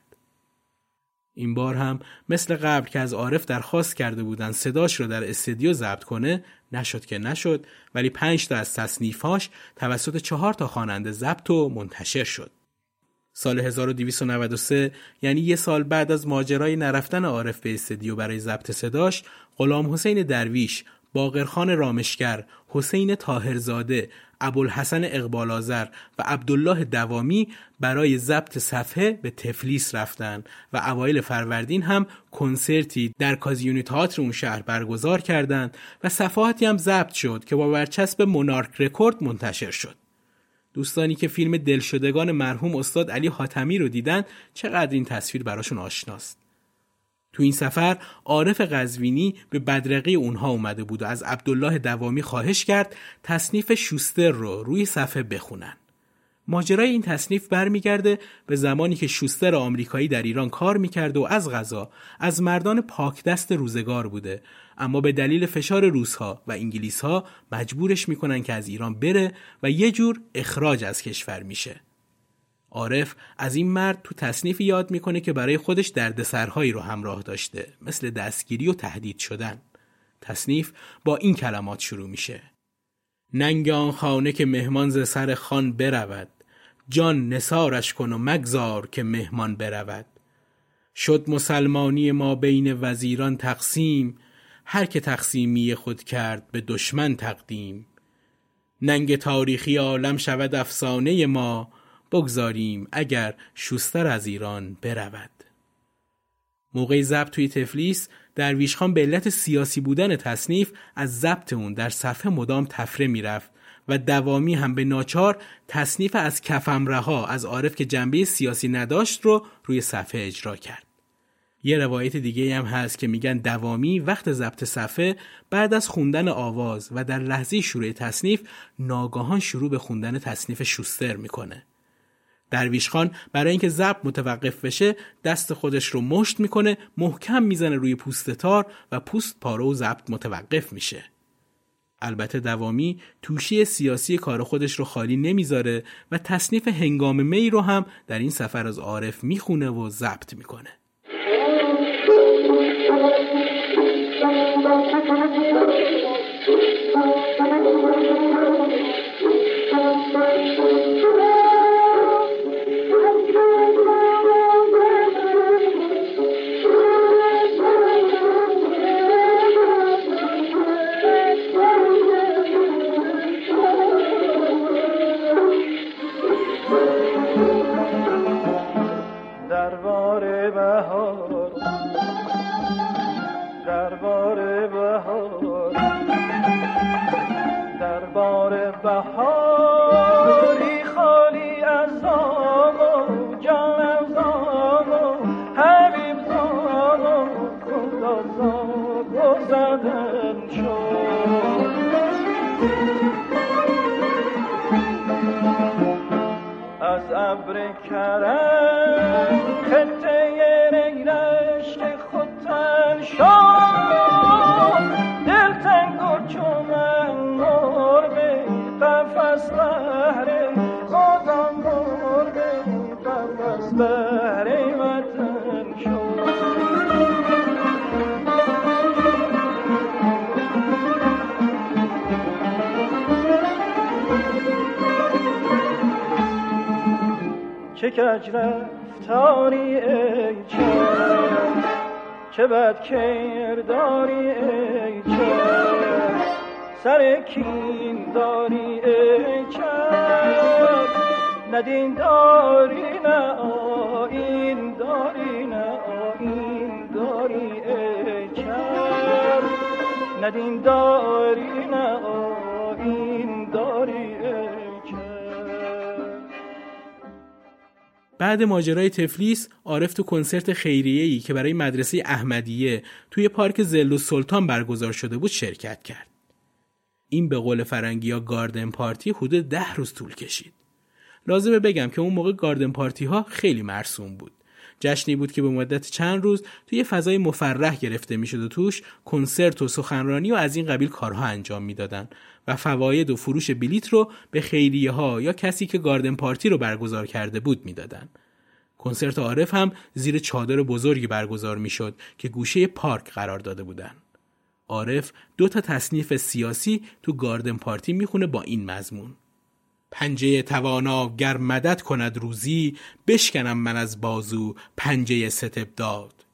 این بار هم مثل قبل که از عارف درخواست کرده بودن صداش رو در استودیو ضبط کنه نشد که نشد ولی پنج تا از تصنیفاش توسط چهار تا خواننده ضبط و منتشر شد. سال 1293 یعنی یه سال بعد از ماجرای نرفتن عارف به استدیو برای ضبط صداش غلام حسین درویش باقرخان رامشگر، حسین تاهرزاده، ابوالحسن اقبال آذر و عبدالله دوامی برای ضبط صفحه به تفلیس رفتن و اوایل فروردین هم کنسرتی در کازیونی تئاتر اون شهر برگزار کردند و صفحاتی هم ضبط شد که با برچسب مونارک رکورد منتشر شد. دوستانی که فیلم دلشدگان مرحوم استاد علی حاتمی رو دیدن چقدر این تصویر براشون آشناست. تو این سفر عارف قزوینی به بدرقی اونها اومده بود و از عبدالله دوامی خواهش کرد تصنیف شوستر رو روی صفحه بخونن. ماجرای این تصنیف برمیگرده به زمانی که شوستر آمریکایی در ایران کار می‌کرد و از غذا از مردان پاکدست روزگار بوده اما به دلیل فشار روسها و انگلیسها مجبورش می‌کنن که از ایران بره و یه جور اخراج از کشور میشه. عارف از این مرد تو تصنیف یاد می‌کنه که برای خودش دردسرهایی رو همراه داشته مثل دستگیری و تهدید شدن. تصنیف با این کلمات شروع میشه. ننگ آن خانه که مهمان ز سر خان برود جان نسارش کن و مگذار که مهمان برود شد مسلمانی ما بین وزیران تقسیم هر که تقسیمی خود کرد به دشمن تقدیم ننگ تاریخی عالم شود افسانه ما بگذاریم اگر شوستر از ایران برود موقع ضبط توی تفلیس درویش خان به علت سیاسی بودن تصنیف از ضبط اون در صفحه مدام تفره می‌رفت و دوامی هم به ناچار تصنیف از کفم رها از عارف که جنبه سیاسی نداشت رو روی صفحه اجرا کرد. یه روایت دیگه هم هست که میگن دوامی وقت ضبط صفحه بعد از خوندن آواز و در لحظه شروع تصنیف ناگاهان شروع به خوندن تصنیف شوستر می‌کنه. درویش خان برای اینکه ضبط متوقف بشه دست خودش رو مشت می‌کنه محکم می‌زنه روی پوست تار و پوست پاره و ضبط متوقف میشه البته دوامی توشی سیاسی کار خودش رو خالی نمی‌ذاره و تصنیف هنگام می رو هم در این سفر از عارف می‌خونه و ضبط می‌کنه کرم خطه رنگشت خودتن شد کج رفتاری ای چه؟ چه بد کرداری ای چه؟ سر کین داری ای چه؟ ندین داری نه آین داری نه آین داری ای چه؟ ندین داری نه آین بعد ماجرای تفلیس عارف تو کنسرت خیریه‌ای که برای مدرسه احمدیه توی پارک زلو سلطان برگزار شده بود شرکت کرد. این به قول فرنگی ها گاردن پارتی حدود ده روز طول کشید. لازمه بگم که اون موقع گاردن پارتی ها خیلی مرسوم بود. جشنی بود که به مدت چند روز توی فضای مفرح گرفته می‌شد و توش کنسرت و سخنرانی و از این قبیل کارها انجام می‌دادند و فواید و فروش بلیت رو به خیریه ها یا کسی که گاردن پارتی رو برگزار کرده بود می‌دادند. کنسرت عارف هم زیر چادر بزرگی برگزار می‌شد که گوشه پارک قرار داده بودند. عارف دو تا تصنیف سیاسی تو گاردن پارتی می‌خونه با این مضمون پنجه توانا گر مدد کند روزی بشکنم من از بازو پنجه ستبداد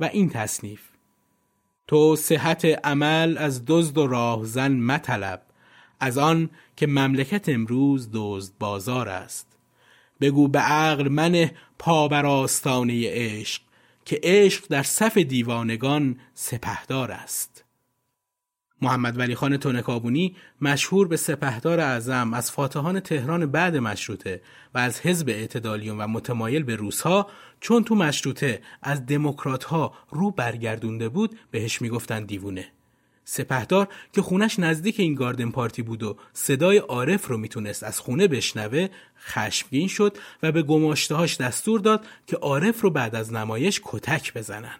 و این تصنیف تو صحت عمل از دزد و راهزن مطلب از آن که مملکت امروز دزد بازار است. بگو به عقل من پا بر آستانه عشق که عشق در صف دیوانگان سپهدار است. محمد ولی خان تونکابونی مشهور به سپهدار اعظم از فاتحان تهران بعد مشروطه و از حزب اعتدالیون و متمایل به روسها چون تو مشروطه از دموکرات ها رو برگردونده بود بهش می‌گفتن دیوونه سپهدار که خونش نزدیک این گاردن پارتی بود و صدای عارف رو می‌تونست از خونه بشنوه خشمگین شد و به گماشتهاش دستور داد که عارف رو بعد از نمایش کتک بزنن.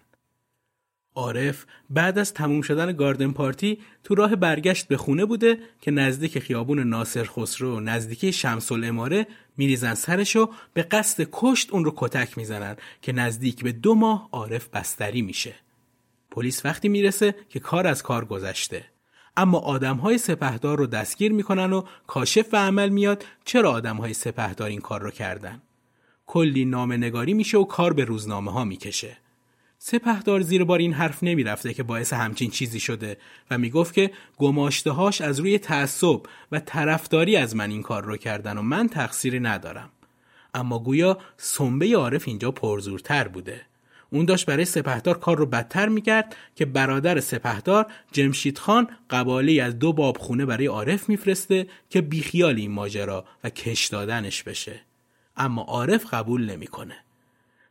عارف بعد از تموم شدن گاردن پارتی تو راه برگشت به خونه بوده که نزدیک خیابون ناصر خسرو نزدیکی شمس الاماره میریزن سرش و به قصد کشت اون رو کتک می‌زنن که نزدیک به دو ماه عارف بستری میشه. پلیس وقتی می‌رسه که کار از کار گذشته. اما آدم های سپهدار رو دستگیر می‌کنن و کاشف و عمل میاد چرا آدم های سپهدار این کار رو کردن؟ کلی نامه نگاری میشه و کار به روزنامه ها می‌کشه. سپهدار زیر بار این حرف نمی‌رفته که باعث همچین چیزی شده و می‌گفت که گماشتهاش از روی تعصب و طرفداری از من این کار رو کردن و من تقصیری ندارم. اما گویا سنبه عارف اینجا پرزورتر بوده. اون داشت برای سپهدار کار رو بدتر می‌کرد که برادر سپهدار جمشید خان قبالی از دو باب خونه برای عارف میفرسته که بیخیال این ماجرا و کش دادنش بشه. اما عارف قبول نمی‌کنه.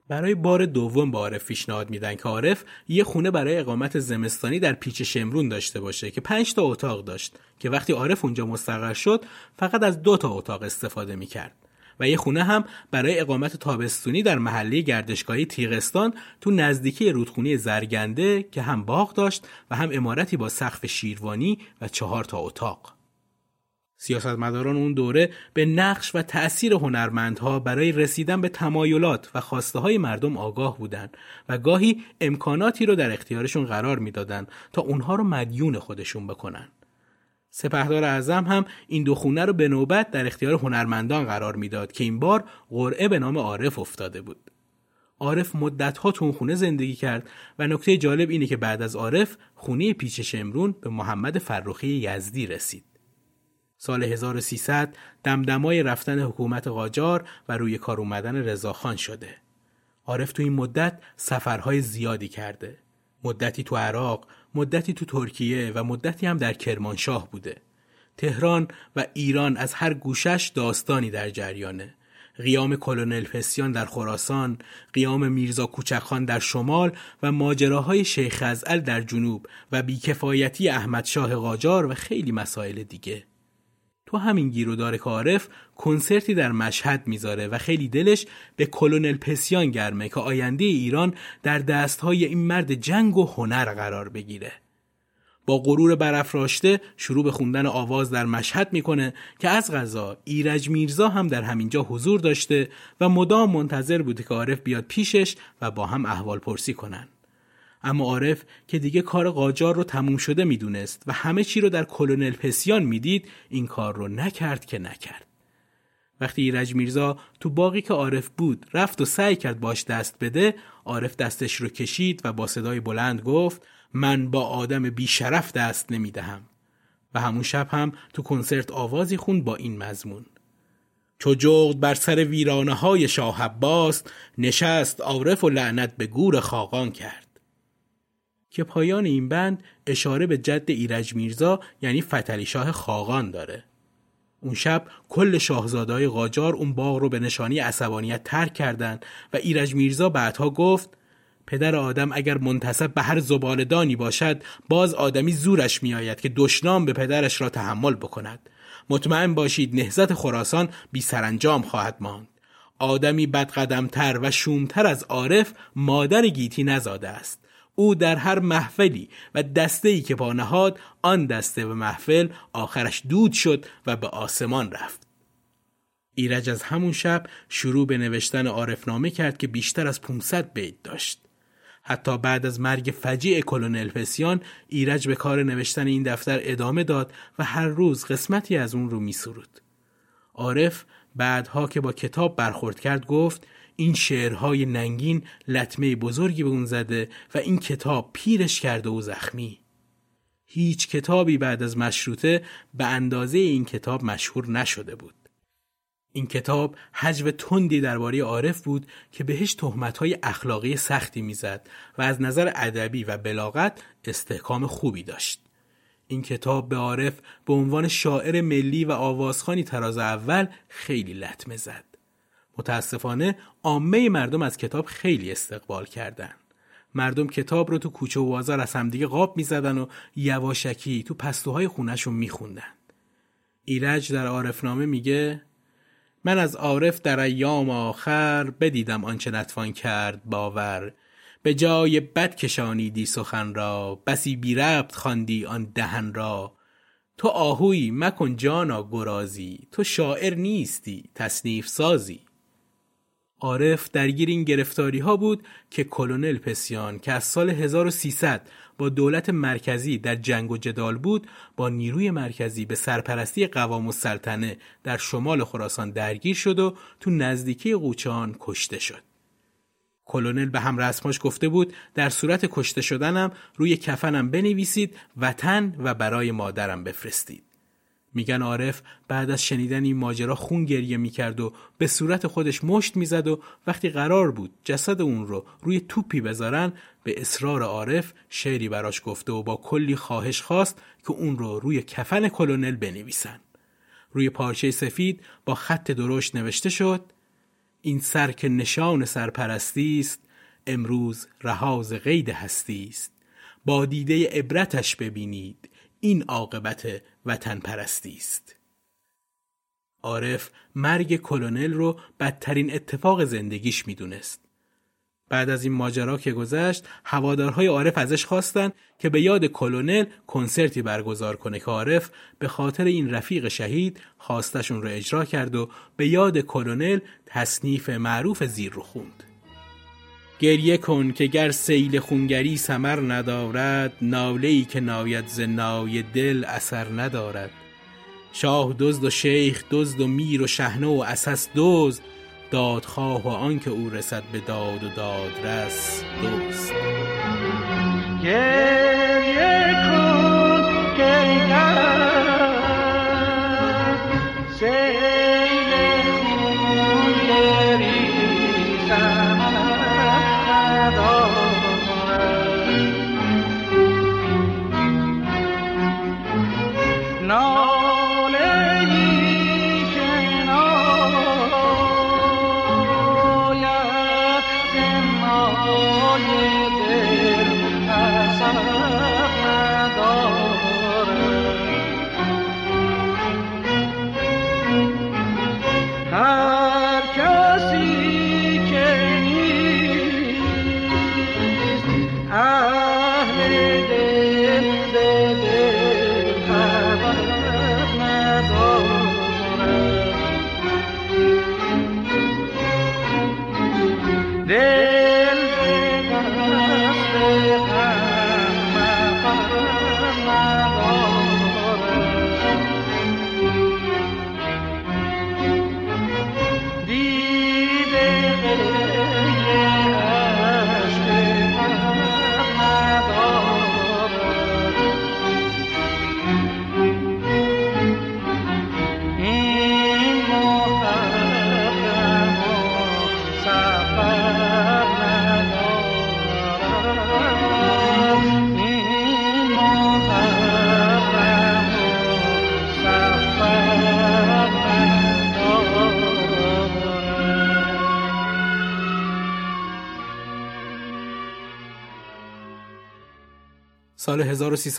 برای بار دوم به عارف پیشنهاد میدن که عارف یه خونه برای اقامت زمستانی در پیچ شمرون داشته باشه که پنج تا اتاق داشت که وقتی عارف اونجا مستقر شد فقط از دو تا اتاق استفاده می‌کرد و یه خونه هم برای اقامت تابستونی در محله گردشگاهی تیغستان تو نزدیکی رودخونه زرگنده که هم باغ داشت و هم امارتی با سقف شیروانی و چهار تا اتاق. سیاستمداران اون دوره به نقش و تأثیر هنرمندها برای رسیدن به تمایلات و خواسته های مردم آگاه بودند و گاهی امکاناتی رو در اختیارشون قرار می‌دادند تا اونها رو مدیون خودشون بکنن. سپهدار اعظم هم این دو خونه رو به نوبت در اختیار هنرمندان قرار می‌داد که این بار قرعه به نام عارف افتاده بود. عارف مدتها تو اون خونه زندگی کرد و نکته جالب اینه که بعد از عارف خونه پیچ شمرون به محمد فرخی یزدی رسید. سال 1300 دمدمای رفتن حکومت قاجار و روی کار اومدن رضاخان شده. عارف تو این مدت سفرهای زیادی کرده. مدتی تو عراق، مدتی تو ترکیه و مدتی هم در کرمانشاه بوده. تهران و ایران از هر گوشش داستانی در جریانه. قیام کلونل پسیان در خراسان، قیام میرزا کوچکخان در شمال و ماجراهای شیخ ازعل در جنوب و بیکفایتی احمد شاه قاجار و خیلی مسائل دیگه. تو همین گیرودار کارف کنسرتی در مشهد می‌ذاره و خیلی دلش به کلونل پسیان گرمه که آینده ایران در دستهای این مرد جنگ و هنر قرار بگیره. با غرور برافراشته شروع به خوندن آواز در مشهد می‌کنه که از غذا ایرج میرزا هم در همینجا حضور داشته و مدام منتظر بوده که عارف بیاد پیشش و با هم احوال پرسی کنن. اما عارف که دیگه کار قاجار رو تموم شده می‌دونست و همه چی رو در کلونل پسیان می‌دید این کار رو نکرد که نکرد. وقتی ایرج میرزا تو باقی که عارف بود رفت و سعی کرد باش دست بده عارف دستش رو کشید و با صدای بلند گفت من با آدم بیشرف دست نمی‌دهم. و همون شب هم تو کنسرت آوازی خوند با این مضمون. چو جغد بر سر ویرانه های شاه عباس نشست عارف و لعنت به گور خاقان کرد. که پایان این بند اشاره به جد ایرج میرزا یعنی فتلی شاه خاقان داره. اون شب کل شاهزادهای قاجار اون باغ رو به نشانی عصبانیت ترک کردند و ایرج میرزا بعدها گفت پدر آدم اگر منتصب به هر زبالدانی باشد باز آدمی زورش میآید که دشنام به پدرش را تحمل بکند. مطمئن باشید نهزت خراسان بی سرانجام خواهد ماند. آدمی بدقدمتر و شومتر از عارف مادر گیتی نزاده است. او در هر محفلی و دسته که پا نهاد آن دسته و محفل آخرش دود شد و به آسمان رفت ایرج از همون شب شروع به نوشتن عارفنامه کرد که بیشتر از 500 بیت داشت حتی بعد از مرگ فجیع کلونل پسیان ایرج به کار نوشتن این دفتر ادامه داد و هر روز قسمتی از اون رو می سرود. عارف بعدها که با کتاب برخورد کرد گفت این شعرهای ننگین لطمه بزرگی به اون زده و این کتاب پیرش کرده و زخمی. هیچ کتابی بعد از مشروطه به اندازه این کتاب مشهور نشده بود. این کتاب حجو تندی درباره عارف بود که بهش تهمت‌های اخلاقی سختی می‌زد و از نظر ادبی و بلاغت استحکام خوبی داشت. این کتاب به عارف به عنوان شاعر ملی و آوازخانی تراز اول خیلی لطمه زد. متاسفانه عامه مردم از کتاب خیلی استقبال کردند. مردم کتاب رو تو کوچه و بازار از همدیگه قاب می‌زدن و یواشکی تو پستوهای خونهشون میخوندن. ایرج در عارفنامه میگه من از عارف در ایام آخر بدیدم آنچه نتوان کرد باور به جای بد کشانیدی سخن را بسی بی ربط خواندی آن دهن را تو آهوی مکن جانا گرازی تو شاعر نیستی تصنیف سازی عارف درگیر این گرفتاری ها بود که کلونل پسیان که از سال 1300 با دولت مرکزی در جنگ و جدال بود با نیروی مرکزی به سرپرستی قوام و سلطنه در شمال خراسان درگیر شد و تو نزدیکی قوچان کشته شد. کلونل به هم رسماش گفته بود در صورت کشته شدنم روی کفنم بنویسید وطن و برای مادرم بفرستید. میگن عارف بعد از شنیدن این ماجرا خون گریه می‌کرد و به صورت خودش مشت می‌زد و وقتی قرار بود جسد اون رو روی توپی بذارن به اصرار عارف شعری براش گفته و با کلی خواهش خواست که اون رو روی کفن کلونل بنویسن. روی پارچه سفید با خط درشت نوشته شد این سر که نشان سرپرستی است امروز رهاز قید هستی است با دیده عبرتش ببینید این عاقبت وطن پرستی است. عارف مرگ کلونل رو بدترین اتفاق زندگیش می‌دونست. بعد از این ماجرا که گذشت هوادارهای عارف ازش خواستن که به یاد کلونل کنسرتی برگزار کنه که عارف به خاطر این رفیق شهید خواستشون رو اجرا کرد و به یاد کلونل تصنیف معروف زیر رو خوند. گریه کن که گر سیل خونگری سمر ندارد ناله ای که ناید ز نای دل اثر ندارد. شاه دزد و شیخ دزد و میر و شهنه و اساس دزد دادخواه و آنکه او رسد به داد و دادرس دوست i'm sorry.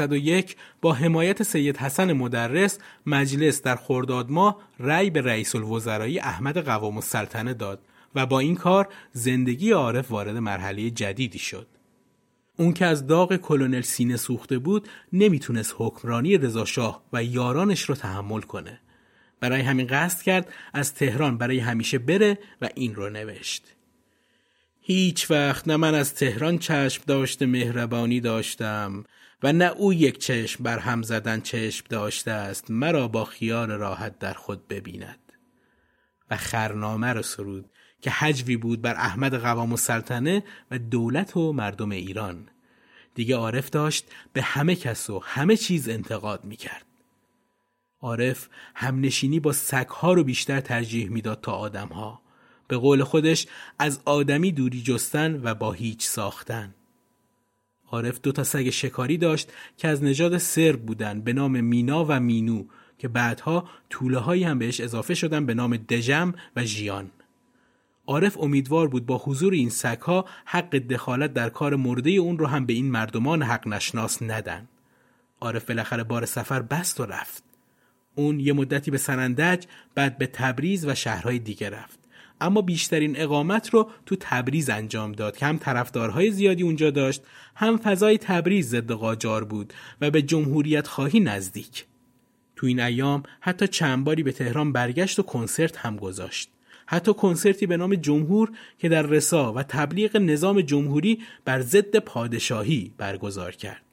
1301 با حمایت سید حسن مدرس مجلس در خرداد ماه رأی به رئیس الوزرایی احمد قوام السلطنه داد و با این کار زندگی عارف وارد مرحله جدیدی شد. اون که از داغ کلونل سینه سوخته بود نمی‌تونست حکمرانی رضاشاه و یارانش رو تحمل کنه. برای همین قصد کرد از تهران برای همیشه بره و این رو نوشت. هیچ وقت نه من از تهران چشم داشت مهربانی داشتم و نه او یک چشم بر هم زدن چشم داشته است مرا با خیال راحت در خود ببیند. و خرنامه را سرود که حجوی بود بر احمد قوام السلطنه و دولت و مردم ایران. دیگه عارف داشت به همه کس و همه چیز انتقاد می‌کرد. عارف همنشینی با سگها رو بیشتر ترجیح می‌داد تا آدمها. به قول خودش از آدمی دوری جستن و با هیچ ساختن. عارف دو تا سگ شکاری داشت که از نژاد سرب بودن به نام مینا و مینو که بعدها طوله هایی هم بهش اضافه شدن به نام دژم و ژیان. عارف امیدوار بود با حضور این سگها حق دخالت در کار مرده اون رو هم به این مردمان حق نشناس ندن. عارف بالاخره بار سفر بست و رفت. اون یه مدتی به سنندج بعد به تبریز و شهرهای دیگه رفت. اما بیشترین اقامت رو تو تبریز انجام داد که هم طرفدارهای زیادی اونجا داشت هم فضای تبریز ضد قاجار بود و به جمهوریت خواهی نزدیک. تو این ایام حتی چند باری به تهران برگشت و کنسرت هم گذاشت. حتی کنسرتی به نام جمهور که در رسا و تبلیغ نظام جمهوری بر ضد پادشاهی برگزار کرد.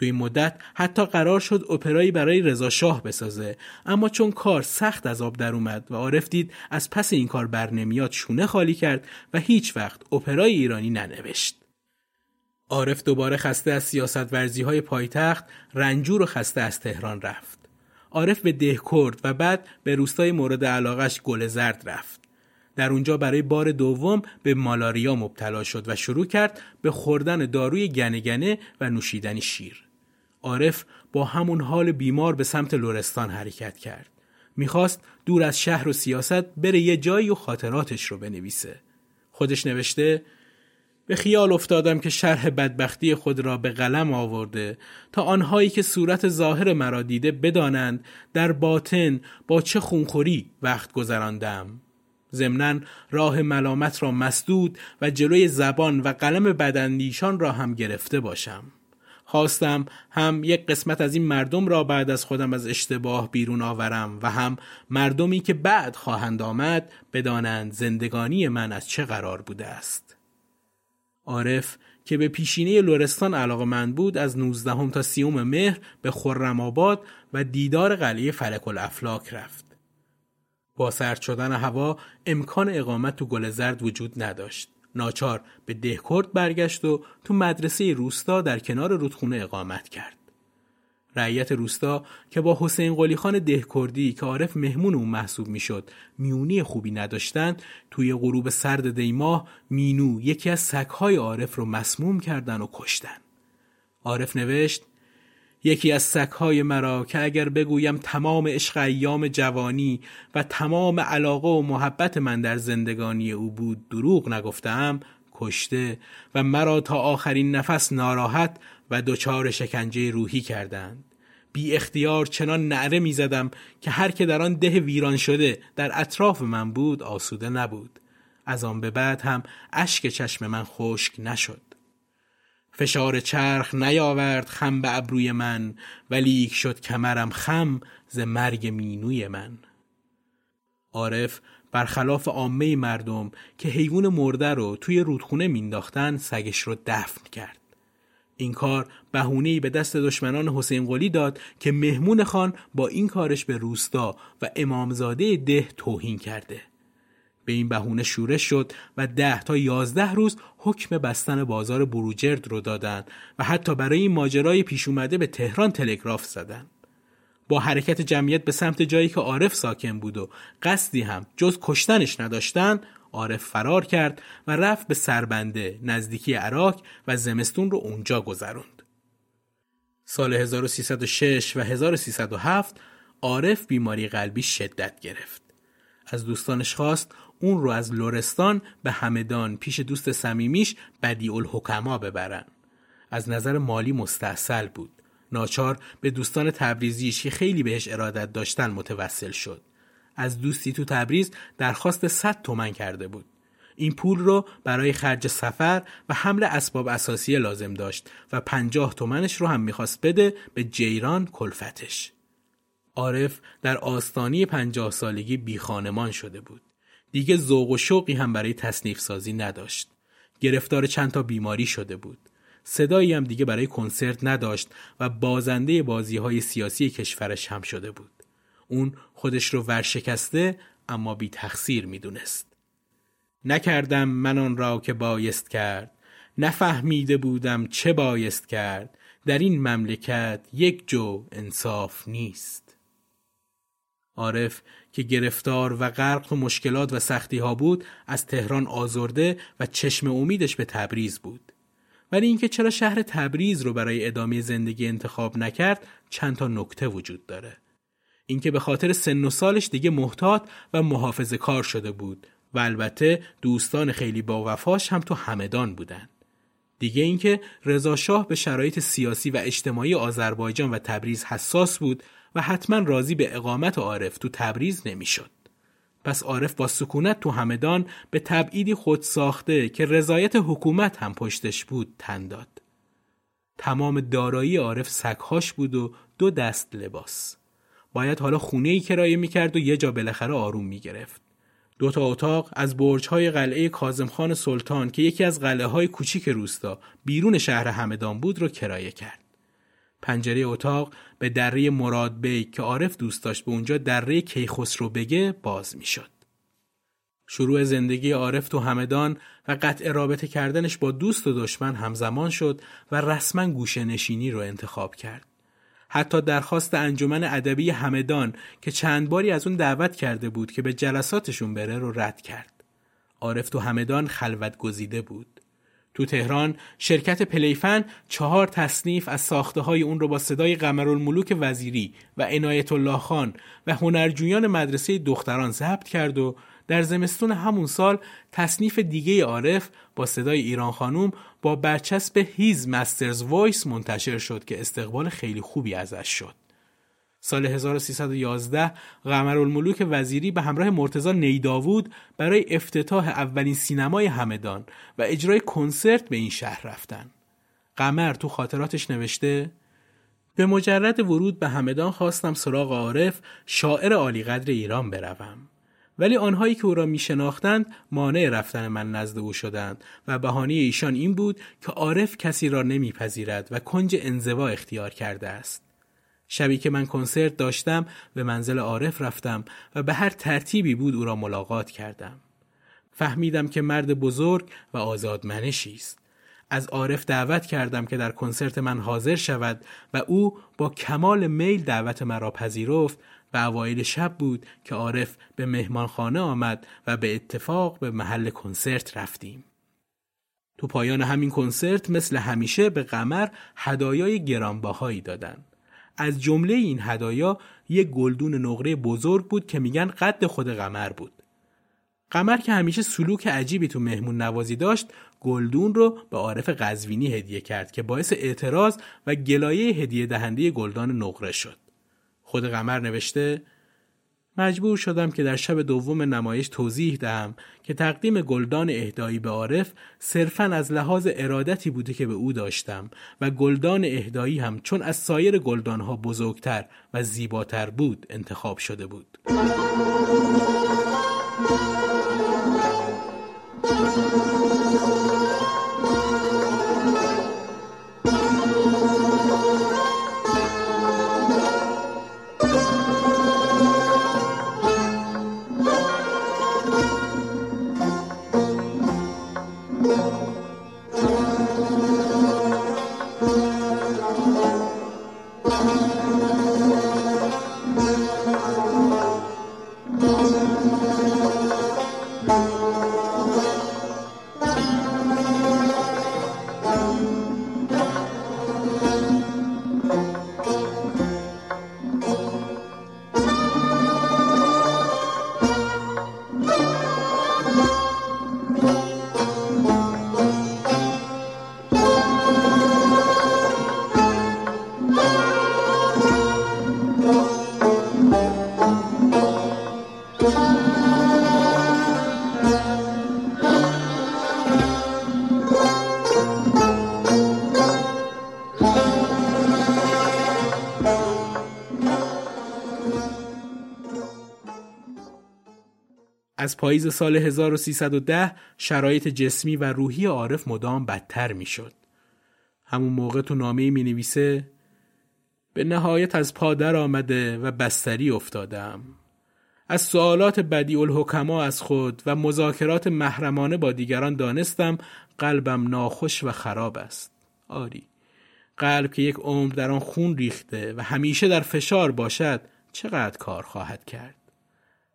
توی این مدت حتی قرار شد اپرایی برای رضا شاه بسازه. اما چون کار سخت از آب در اومد و عارف دید از پس این کار بر نمیاد شونه خالی کرد و هیچ وقت اپرای ایرانی ننوشت. عارف دوباره خسته از سیاست ورزی های پایتخت رنجور و خسته از تهران رفت. عارف به دهکرد و بعد به روستای مورد علاقش گل زرد رفت. در اونجا برای بار دوم به مالاریا مبتلا شد و شروع کرد به خوردن داروی گنه و نوشیدن شیر. عارف با همون حال بیمار به سمت لورستان حرکت کرد. می‌خواست دور از شهر و سیاست بره یه جایی و خاطراتش رو بنویسه. خودش نوشته به خیال افتادم که شرح بدبختی خود را به قلم آورده تا آنهایی که صورت ظاهر مرا دیده بدانند در باطن با چه خونخوری وقت گذراندم. ضمنا راه ملامت را مسدود و جلوی زبان و قلم بدندیشان را هم گرفته باشم. خواستم هم یک قسمت از این مردم را بعد از خودم از اشتباه بیرون آورم و هم مردمی که بعد خواهند آمد بدانند زندگانی من از چه قرار بوده است. عارف که به پیشینه لورستان علاقه من بود از 19 تا سیوم مهر به خرم آباد و دیدار قلعه فلک الافلاک رفت. با سرد شدن هوا امکان اقامت تو گل زرد وجود نداشت. ناچار به دهکرد برگشت و تو مدرسه روستا در کنار رودخونه اقامت کرد. رعیت روستا که با حسین قلی خان دهکردی که عارف مهمون اون محسوب می‌شد میونی خوبی نداشتند توی غروب سرد دیماه مینو یکی از سگهای عارف رو مسموم کردن و کشتن. عارف نوشت یکی از سکهای مرا که اگر بگویم تمام عشق ایام جوانی و تمام علاقه و محبت من در زندگانی او بود دروغ نگفتم کشته و مرا تا آخرین نفس ناراحت و دچار شکنجه روحی کردند. بی اختیار چنان نعره می زدم که هر که در آن ده ویران شده در اطراف من بود آسوده نبود. از آن به بعد هم اشک چشم من خشک نشد. فشار چرخ نیاورد خم به ابروی من ولیک شد کمرم خم ز مرگ مینوی من. عارف برخلاف عامه مردم که حیوان مرده رو توی رودخونه مینداختن سگش رو دفن کرد. این کار بهونه‌ای به دست دشمنان حسین قلی داد که مهمون خان با این کارش به روستا و امامزاده ده توهین کرده. به این بهونه شورش شد و ده تا یازده روز حکم بستن بازار بروجرد رو دادن و حتی برای این ماجرای پیش اومده به تهران تلگراف زدن. با حرکت جمعیت به سمت جایی که عارف ساکن بود و قصدی هم جز کشتنش نداشتن عارف فرار کرد و رفت به سربنده نزدیکی عراق و زمستون رو اونجا گذروند. سال 1306 و 1307 عارف بیماری قلبی شدت گرفت. از دوستانش خواست اون رو از لورستان به همدان پیش دوست صمیمیش بدی الحکما ببرن. از نظر مالی مستحصل بود ناچار به دوستان تبریزیش که خیلی بهش ارادت داشتن متوسل شد از دوستی تو تبریز درخواست 100 تومن کرده بود این پول رو برای خرج سفر و حمل اسباب اساسی لازم داشت و پنجاه تومنش رو هم می‌خواست بده به جیران کلفتش. عارف در آستانی پنجاه سالگی بی خانمان شده بود. دیگه ذوق و شوقی هم برای تصنیف سازی نداشت. گرفتار چند تا بیماری شده بود. صدایی هم دیگه برای کنسرت نداشت و بازنده بازی های سیاسی کشورش هم شده بود. اون خودش رو ورشکسته اما بی تقصیر می‌دونست. نکردم من آن را که بایست کرد نفهمیده بودم چه بایست کرد در این مملکت یک جو انصاف نیست عارف که گرفتار و غرق تو مشکلات و سختی ها بود از تهران آزرده و چشم امیدش به تبریز بود ولی اینکه چرا شهر تبریز رو برای ادامه زندگی انتخاب نکرد چند تا نکته وجود داره اینکه به خاطر سن و سالش دیگه محتاط و محافظه کار شده بود و البته دوستان خیلی با وفاش هم تو همدان بودن. دیگه اینکه رضا شاه به شرایط سیاسی و اجتماعی آذربایجان و تبریز حساس بود و حتما راضی به اقامت عارف تو تبریز نمی‌شد. پس عارف با سکونت تو همدان به تبعیدی خود ساخته که رضایت حکومت هم پشتش بود تن داد. تمام دارایی عارف سگهاش بود و دو دست لباس. باید حالا خونه ای کرایه می‌کرد و یه جا بالاخره آروم می‌گرفت. دو تا اتاق از برج‌های قلعه کاظمخان سلطان که یکی از قلعه های کوچیک روستا بیرون شهر همدان بود رو کرایه کرد. پنجره اتاق به دره مراد بیگ که عارف دوست داشت به اونجا دره کیخسرو بگه باز می‌شد. شروع زندگی عارف تو همدان و قطع رابطه کردنش با دوست و دشمن همزمان شد و رسما گوشه نشینی رو انتخاب کرد. حتی درخواست انجمن ادبی همدان که چند باری از اون دعوت کرده بود که به جلساتشون بره رو رد کرد. عارف تو همدان خلوت گزیده بود. تو تهران شرکت پلیفن چهار تصنیف از ساخته های اون رو با صدای قمرالملوک وزیری و عنایت الله خان و هنرجویان مدرسه دختران ضبط کرد و در زمستون همون سال تصنیف دیگه عارف با صدای ایران خانوم با برچسب His Master's Voice منتشر شد که استقبال خیلی خوبی ازش شد. سال 1311 الملوک وزیری به همراه مرتضی نی‌داوود برای افتتاح اولین سینمای همدان و اجرای کنسرت به این شهر رفتن. قمر تو خاطراتش نوشته به مجرد ورود به همدان خواستم سراغ عارف شاعر عالی قدر ایران بروم. ولی آنهایی که او را می شناختند مانع رفتن من نزد او شدند و بهانه ایشان این بود که عارف کسی را نمیپذیرد و کنج انزوا اختیار کرده است. شبی که من کنسرت داشتم به منزل عارف رفتم و به هر ترتیبی بود او را ملاقات کردم. فهمیدم که مرد بزرگ و آزادمنشی است. از عارف دعوت کردم که در کنسرت من حاضر شود و او با کمال میل دعوت مرا پذیرفت و اوایل شب بود که عارف به مهمانخانه آمد و به اتفاق به محل کنسرت رفتیم. تو پایان همین کنسرت مثل همیشه به قمر هدایای گرانبهایی دادن. از جمله این هدایا یک گلدون نقره بزرگ بود که میگن قد خود قمر بود. قمر که همیشه سلوک عجیبی تو مهمون نوازی داشت گلدون رو به عارف قزوینی هدیه کرد که باعث اعتراض و گلایه هدیه دهنده گلدان نقره شد. خود قمر نوشته مجبور شدم که در شب دوم نمایش توضیح دهم که تقدیم گلدان اهدایی به عارف صرفا از لحاظ ارادتی بوده که به او داشتم و گلدان اهدایی هم چون از سایر گلدانها بزرگتر و زیباتر بود انتخاب شده بود. از پاییز سال 1310 شرایط جسمی و روحی عارف مدام بدتر می شد. همون موقع تو نامه می نویسه به نهایت از پادر آمده و بستری افتادم. از سوالات بدی الحکما از خود و مذاکرات محرمانه با دیگران دانستم قلبم ناخوش و خراب است. آری قلب که یک عمر در آن خون ریخته و همیشه در فشار باشد چقدر کار خواهد کرد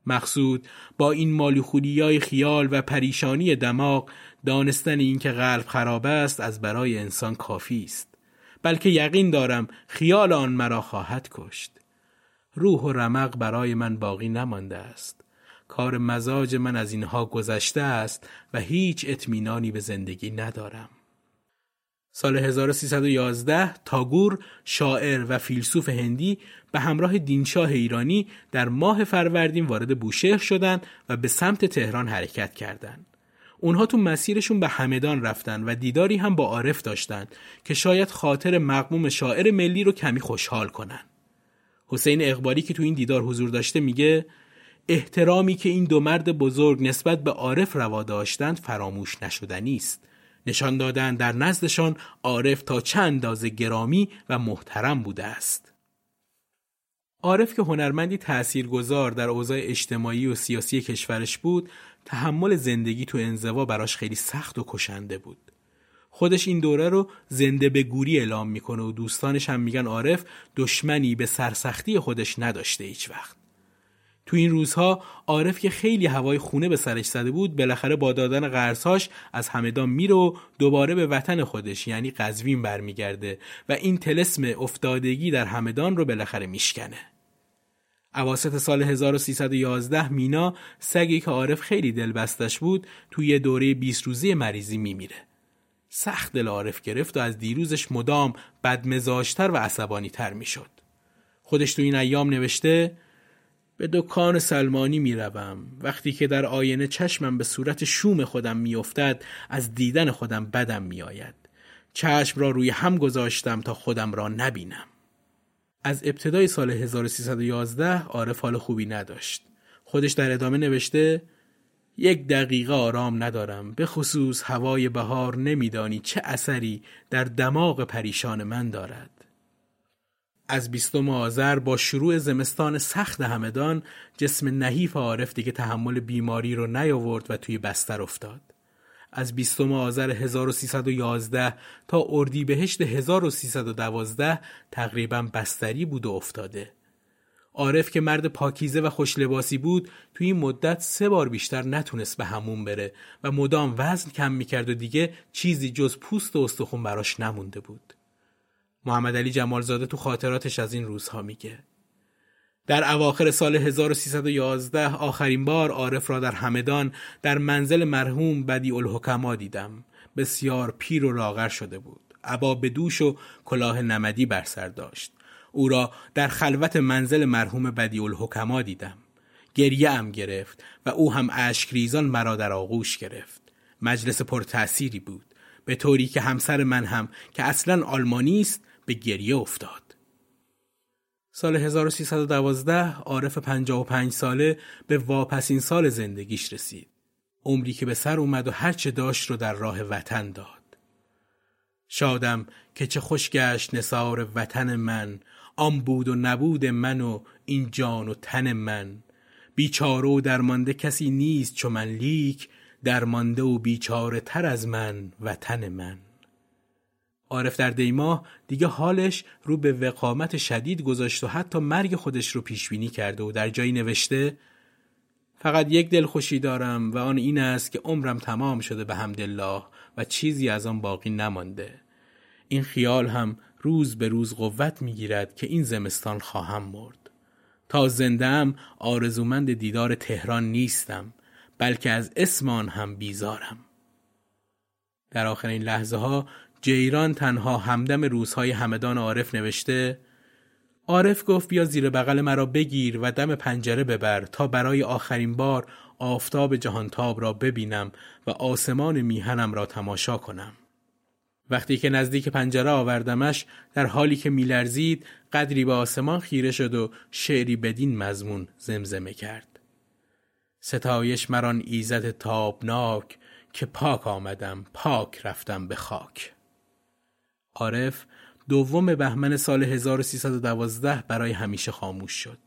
مقصود با این مالی های خیال و پریشانی دماغ دانستن اینکه قلب خراب است از برای انسان کافی است. بلکه یقین دارم خیال آن مرا خواهد کشت. روح و رمق برای من باقی نمانده است. کار مزاج من از اینها گذشته است و هیچ اطمینانی به زندگی ندارم. سال 1311 تاگور شاعر و فیلسوف هندی به همراه دینشاه ایرانی در ماه فروردین وارد بوشهر شدند و به سمت تهران حرکت کردند. اونها تو مسیرشون به همدان رفتن و دیداری هم با عارف داشتند که شاید خاطر مقموم شاعر ملی رو کمی خوشحال کنن. حسین اقبالی که تو این دیدار حضور داشته میگه احترامی که این دو مرد بزرگ نسبت به عارف روا داشتند فراموش نشدنی است. نشان دادن در نزدشان عارف تا چند اندازه گرامی و محترم بوده است. عارف که هنرمندی تاثیرگذار در اوضاع اجتماعی و سیاسی کشورش بود، تحمل زندگی تو انزوا براش خیلی سخت و کشنده بود. خودش این دوره رو زنده به گوری اعلام می‌کنه و دوستانش هم میگن عارف دشمنی به سرسختی خودش نداشته هیچ وقت. تو این روزها عارف که خیلی هوای خونه به سرش زده بود بالاخره با دادن قرضهاش از همدان میره و دوباره به وطن خودش یعنی قزوین برمیگرده و این تلسم افتادگی در همدان رو بالاخره میشکنه اواسط سال 1311 مینا سگی که عارف خیلی دلبستش بود توی دوره 20 روزی مریضی میمیره سخت دل عارف گرفت و از دیروزش مدام بدمزاجتر و عصبانی تر می‌شد خودش تو این ایام نوشته به دکان سلمانی می روم. وقتی که در آینه چشمم به صورت شوم خودم می افتد از دیدن خودم بدم می آید. چشم را روی هم گذاشتم تا خودم را نبینم. از ابتدای سال 1311 عارف حال خوبی نداشت. خودش در ادامه نوشته یک دقیقه آرام ندارم به خصوص هوای بهار نمیدانی چه اثری در دماغ پریشان من دارد. از بیستم آذر با شروع زمستان سخت همدان جسم نحیف عارف دیگه تحمل بیماری رو نیاورد و توی بستر افتاد. از بیستم آذر 1311 تا اردیبهشت 1312 تقریبا بستری بود و افتاده. عارف که مرد پاکیزه و خوشلباسی بود توی این مدت سه بار بیشتر نتونست به همون بره و مدام وزن کم می‌کرد و دیگه چیزی جز پوست و استخون براش نمونده بود. محمد علی جمالزاده تو خاطراتش از این روزها میگه در اواخر سال 1311 آخرین بار عارف را در همدان در منزل مرحوم بدی الحکما دیدم. بسیار پیر و لاغر شده بود. عبا به دوش و کلاه نمدی بر سر داشت. او را در خلوت منزل مرحوم بدی الحکما دیدم. گریه ام گرفت و او هم اشکریزان مرا در آغوش گرفت. مجلس پرتأثیری بود. به طوری که همسر من هم که اصلا آلمانی است به گریه افتاد. سال 1312 عارف 55 ساله به واپسین سال زندگیش رسید. عمری که به سر اومد و هرچه داشت رو در راه وطن داد. شادم که چه خوش گشت نصار وطن من آن بود و نبود من و این جان و تن من بیچاره و درمانده کسی نیست چو من لیک درمانده و بیچاره تر از من وطن من عارف در دیماه دیگه حالش رو به وقامت شدید گذاشت و حتی مرگ خودش رو پیش بینی کرده و در جایی نوشته فقط یک دلخوشی دارم و آن این است که عمرم تمام شده به حمدالله و چیزی از آن باقی نمانده. این خیال هم روز به روز قوت می‌گیرد که این زمستان خواهم مرد. تا زندم آرزومند دیدار تهران نیستم بلکه از اسمان هم بیزارم. در آخرین لحظه ها جیران تنها همدم روزهای همدان عارف نوشته عارف گفت بیا زیر بغل مرا بگیر و دم پنجره ببر تا برای آخرین بار آفتاب جهانتاب را ببینم و آسمان میهنم را تماشا کنم. وقتی که نزدیک پنجره آوردمش در حالی که میلرزید قدری به آسمان خیره شد و شعری بدین مضمون زمزمه کرد. ستایش مران ایزد تابناک که پاک آمدم پاک رفتم به خاک عارف دوم بهمن سال 1312 برای همیشه خاموش شد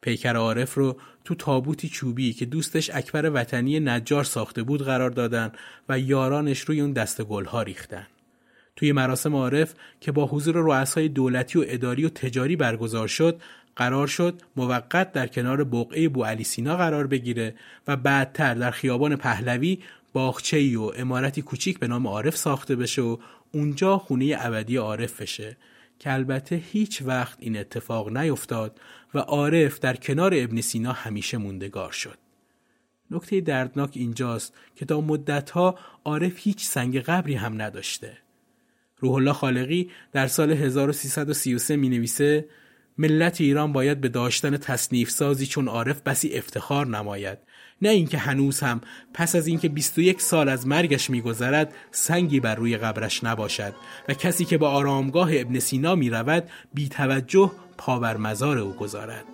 پیکر عارف رو تو تابوتی چوبی که دوستش اکبر وطنی نجار ساخته بود قرار دادن و یارانش روی اون دست گلها ریختن. توی مراسم عارف که با حضور رؤسای دولتی و اداری و تجاری برگزار شد قرار شد موقت در کنار بقعه بو علی سینا قرار بگیره و بعدتر در خیابان پهلوی باغچه‌ای و امارتی کوچیک به نام عارف ساخته بشه و اونجا خونه ابدی عارف بشه که البته هیچ وقت این اتفاق نیفتاد و عارف در کنار ابن سینا همیشه موندگار شد. نکته دردناک اینجاست که تا مدتها عارف هیچ سنگ قبری هم نداشته. روح الله خالقی در سال 1333 می نویسه ملت ایران باید به داشتن تصنیف سازی چون عارف بسی افتخار نماید نه اینکه هنوز هم پس از اینکه 21 سال از مرگش میگذرد سنگی بر روی قبرش نباشد و کسی که به آرامگاه ابن سینا می رود بی توجه پا بر مزار او گذارد.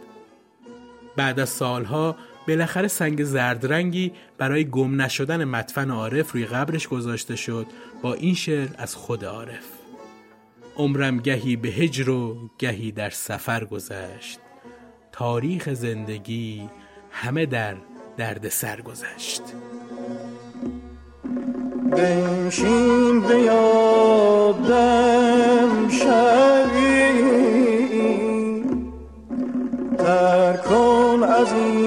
بعد از سالها بالاخره سنگ زردرنگی برای گم نشدن مدفن عارف روی قبرش گذاشته شد با این شعر از خود عارف. عمرم گهی به هجر و گهی در سفر گذشت. تاریخ زندگی همه در درد سر گذشت. بنشین به یادم شوی تر کن از این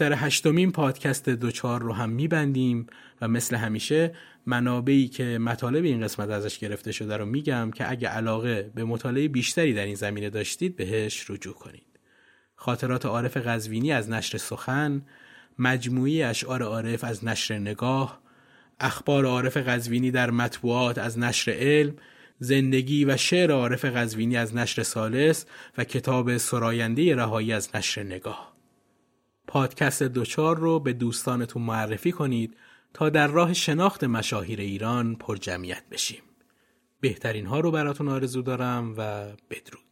دفتر هشتمین پادکست دوچار رو هم میبندیم و مثل همیشه منابعی که مطالب این قسمت ازش گرفته شده رو میگم که اگه علاقه به مطالعه بیشتری در این زمینه داشتید بهش رجوع کنید. خاطرات عارف قزوینی از نشر سخن، مجموعی اشعار عارف از نشر نگاه، اخبار عارف قزوینی در مطبوعات از نشر علم، زندگی و شعر عارف قزوینی از نشر سالس و کتاب سراینده رهایی از نشر نگاه. پادکست دوچار رو به دوستانتون معرفی کنید تا در راه شناخت مشاهیر ایران پر جمعیت بشیم. بهترین ها رو براتون آرزو دارم و بدرود.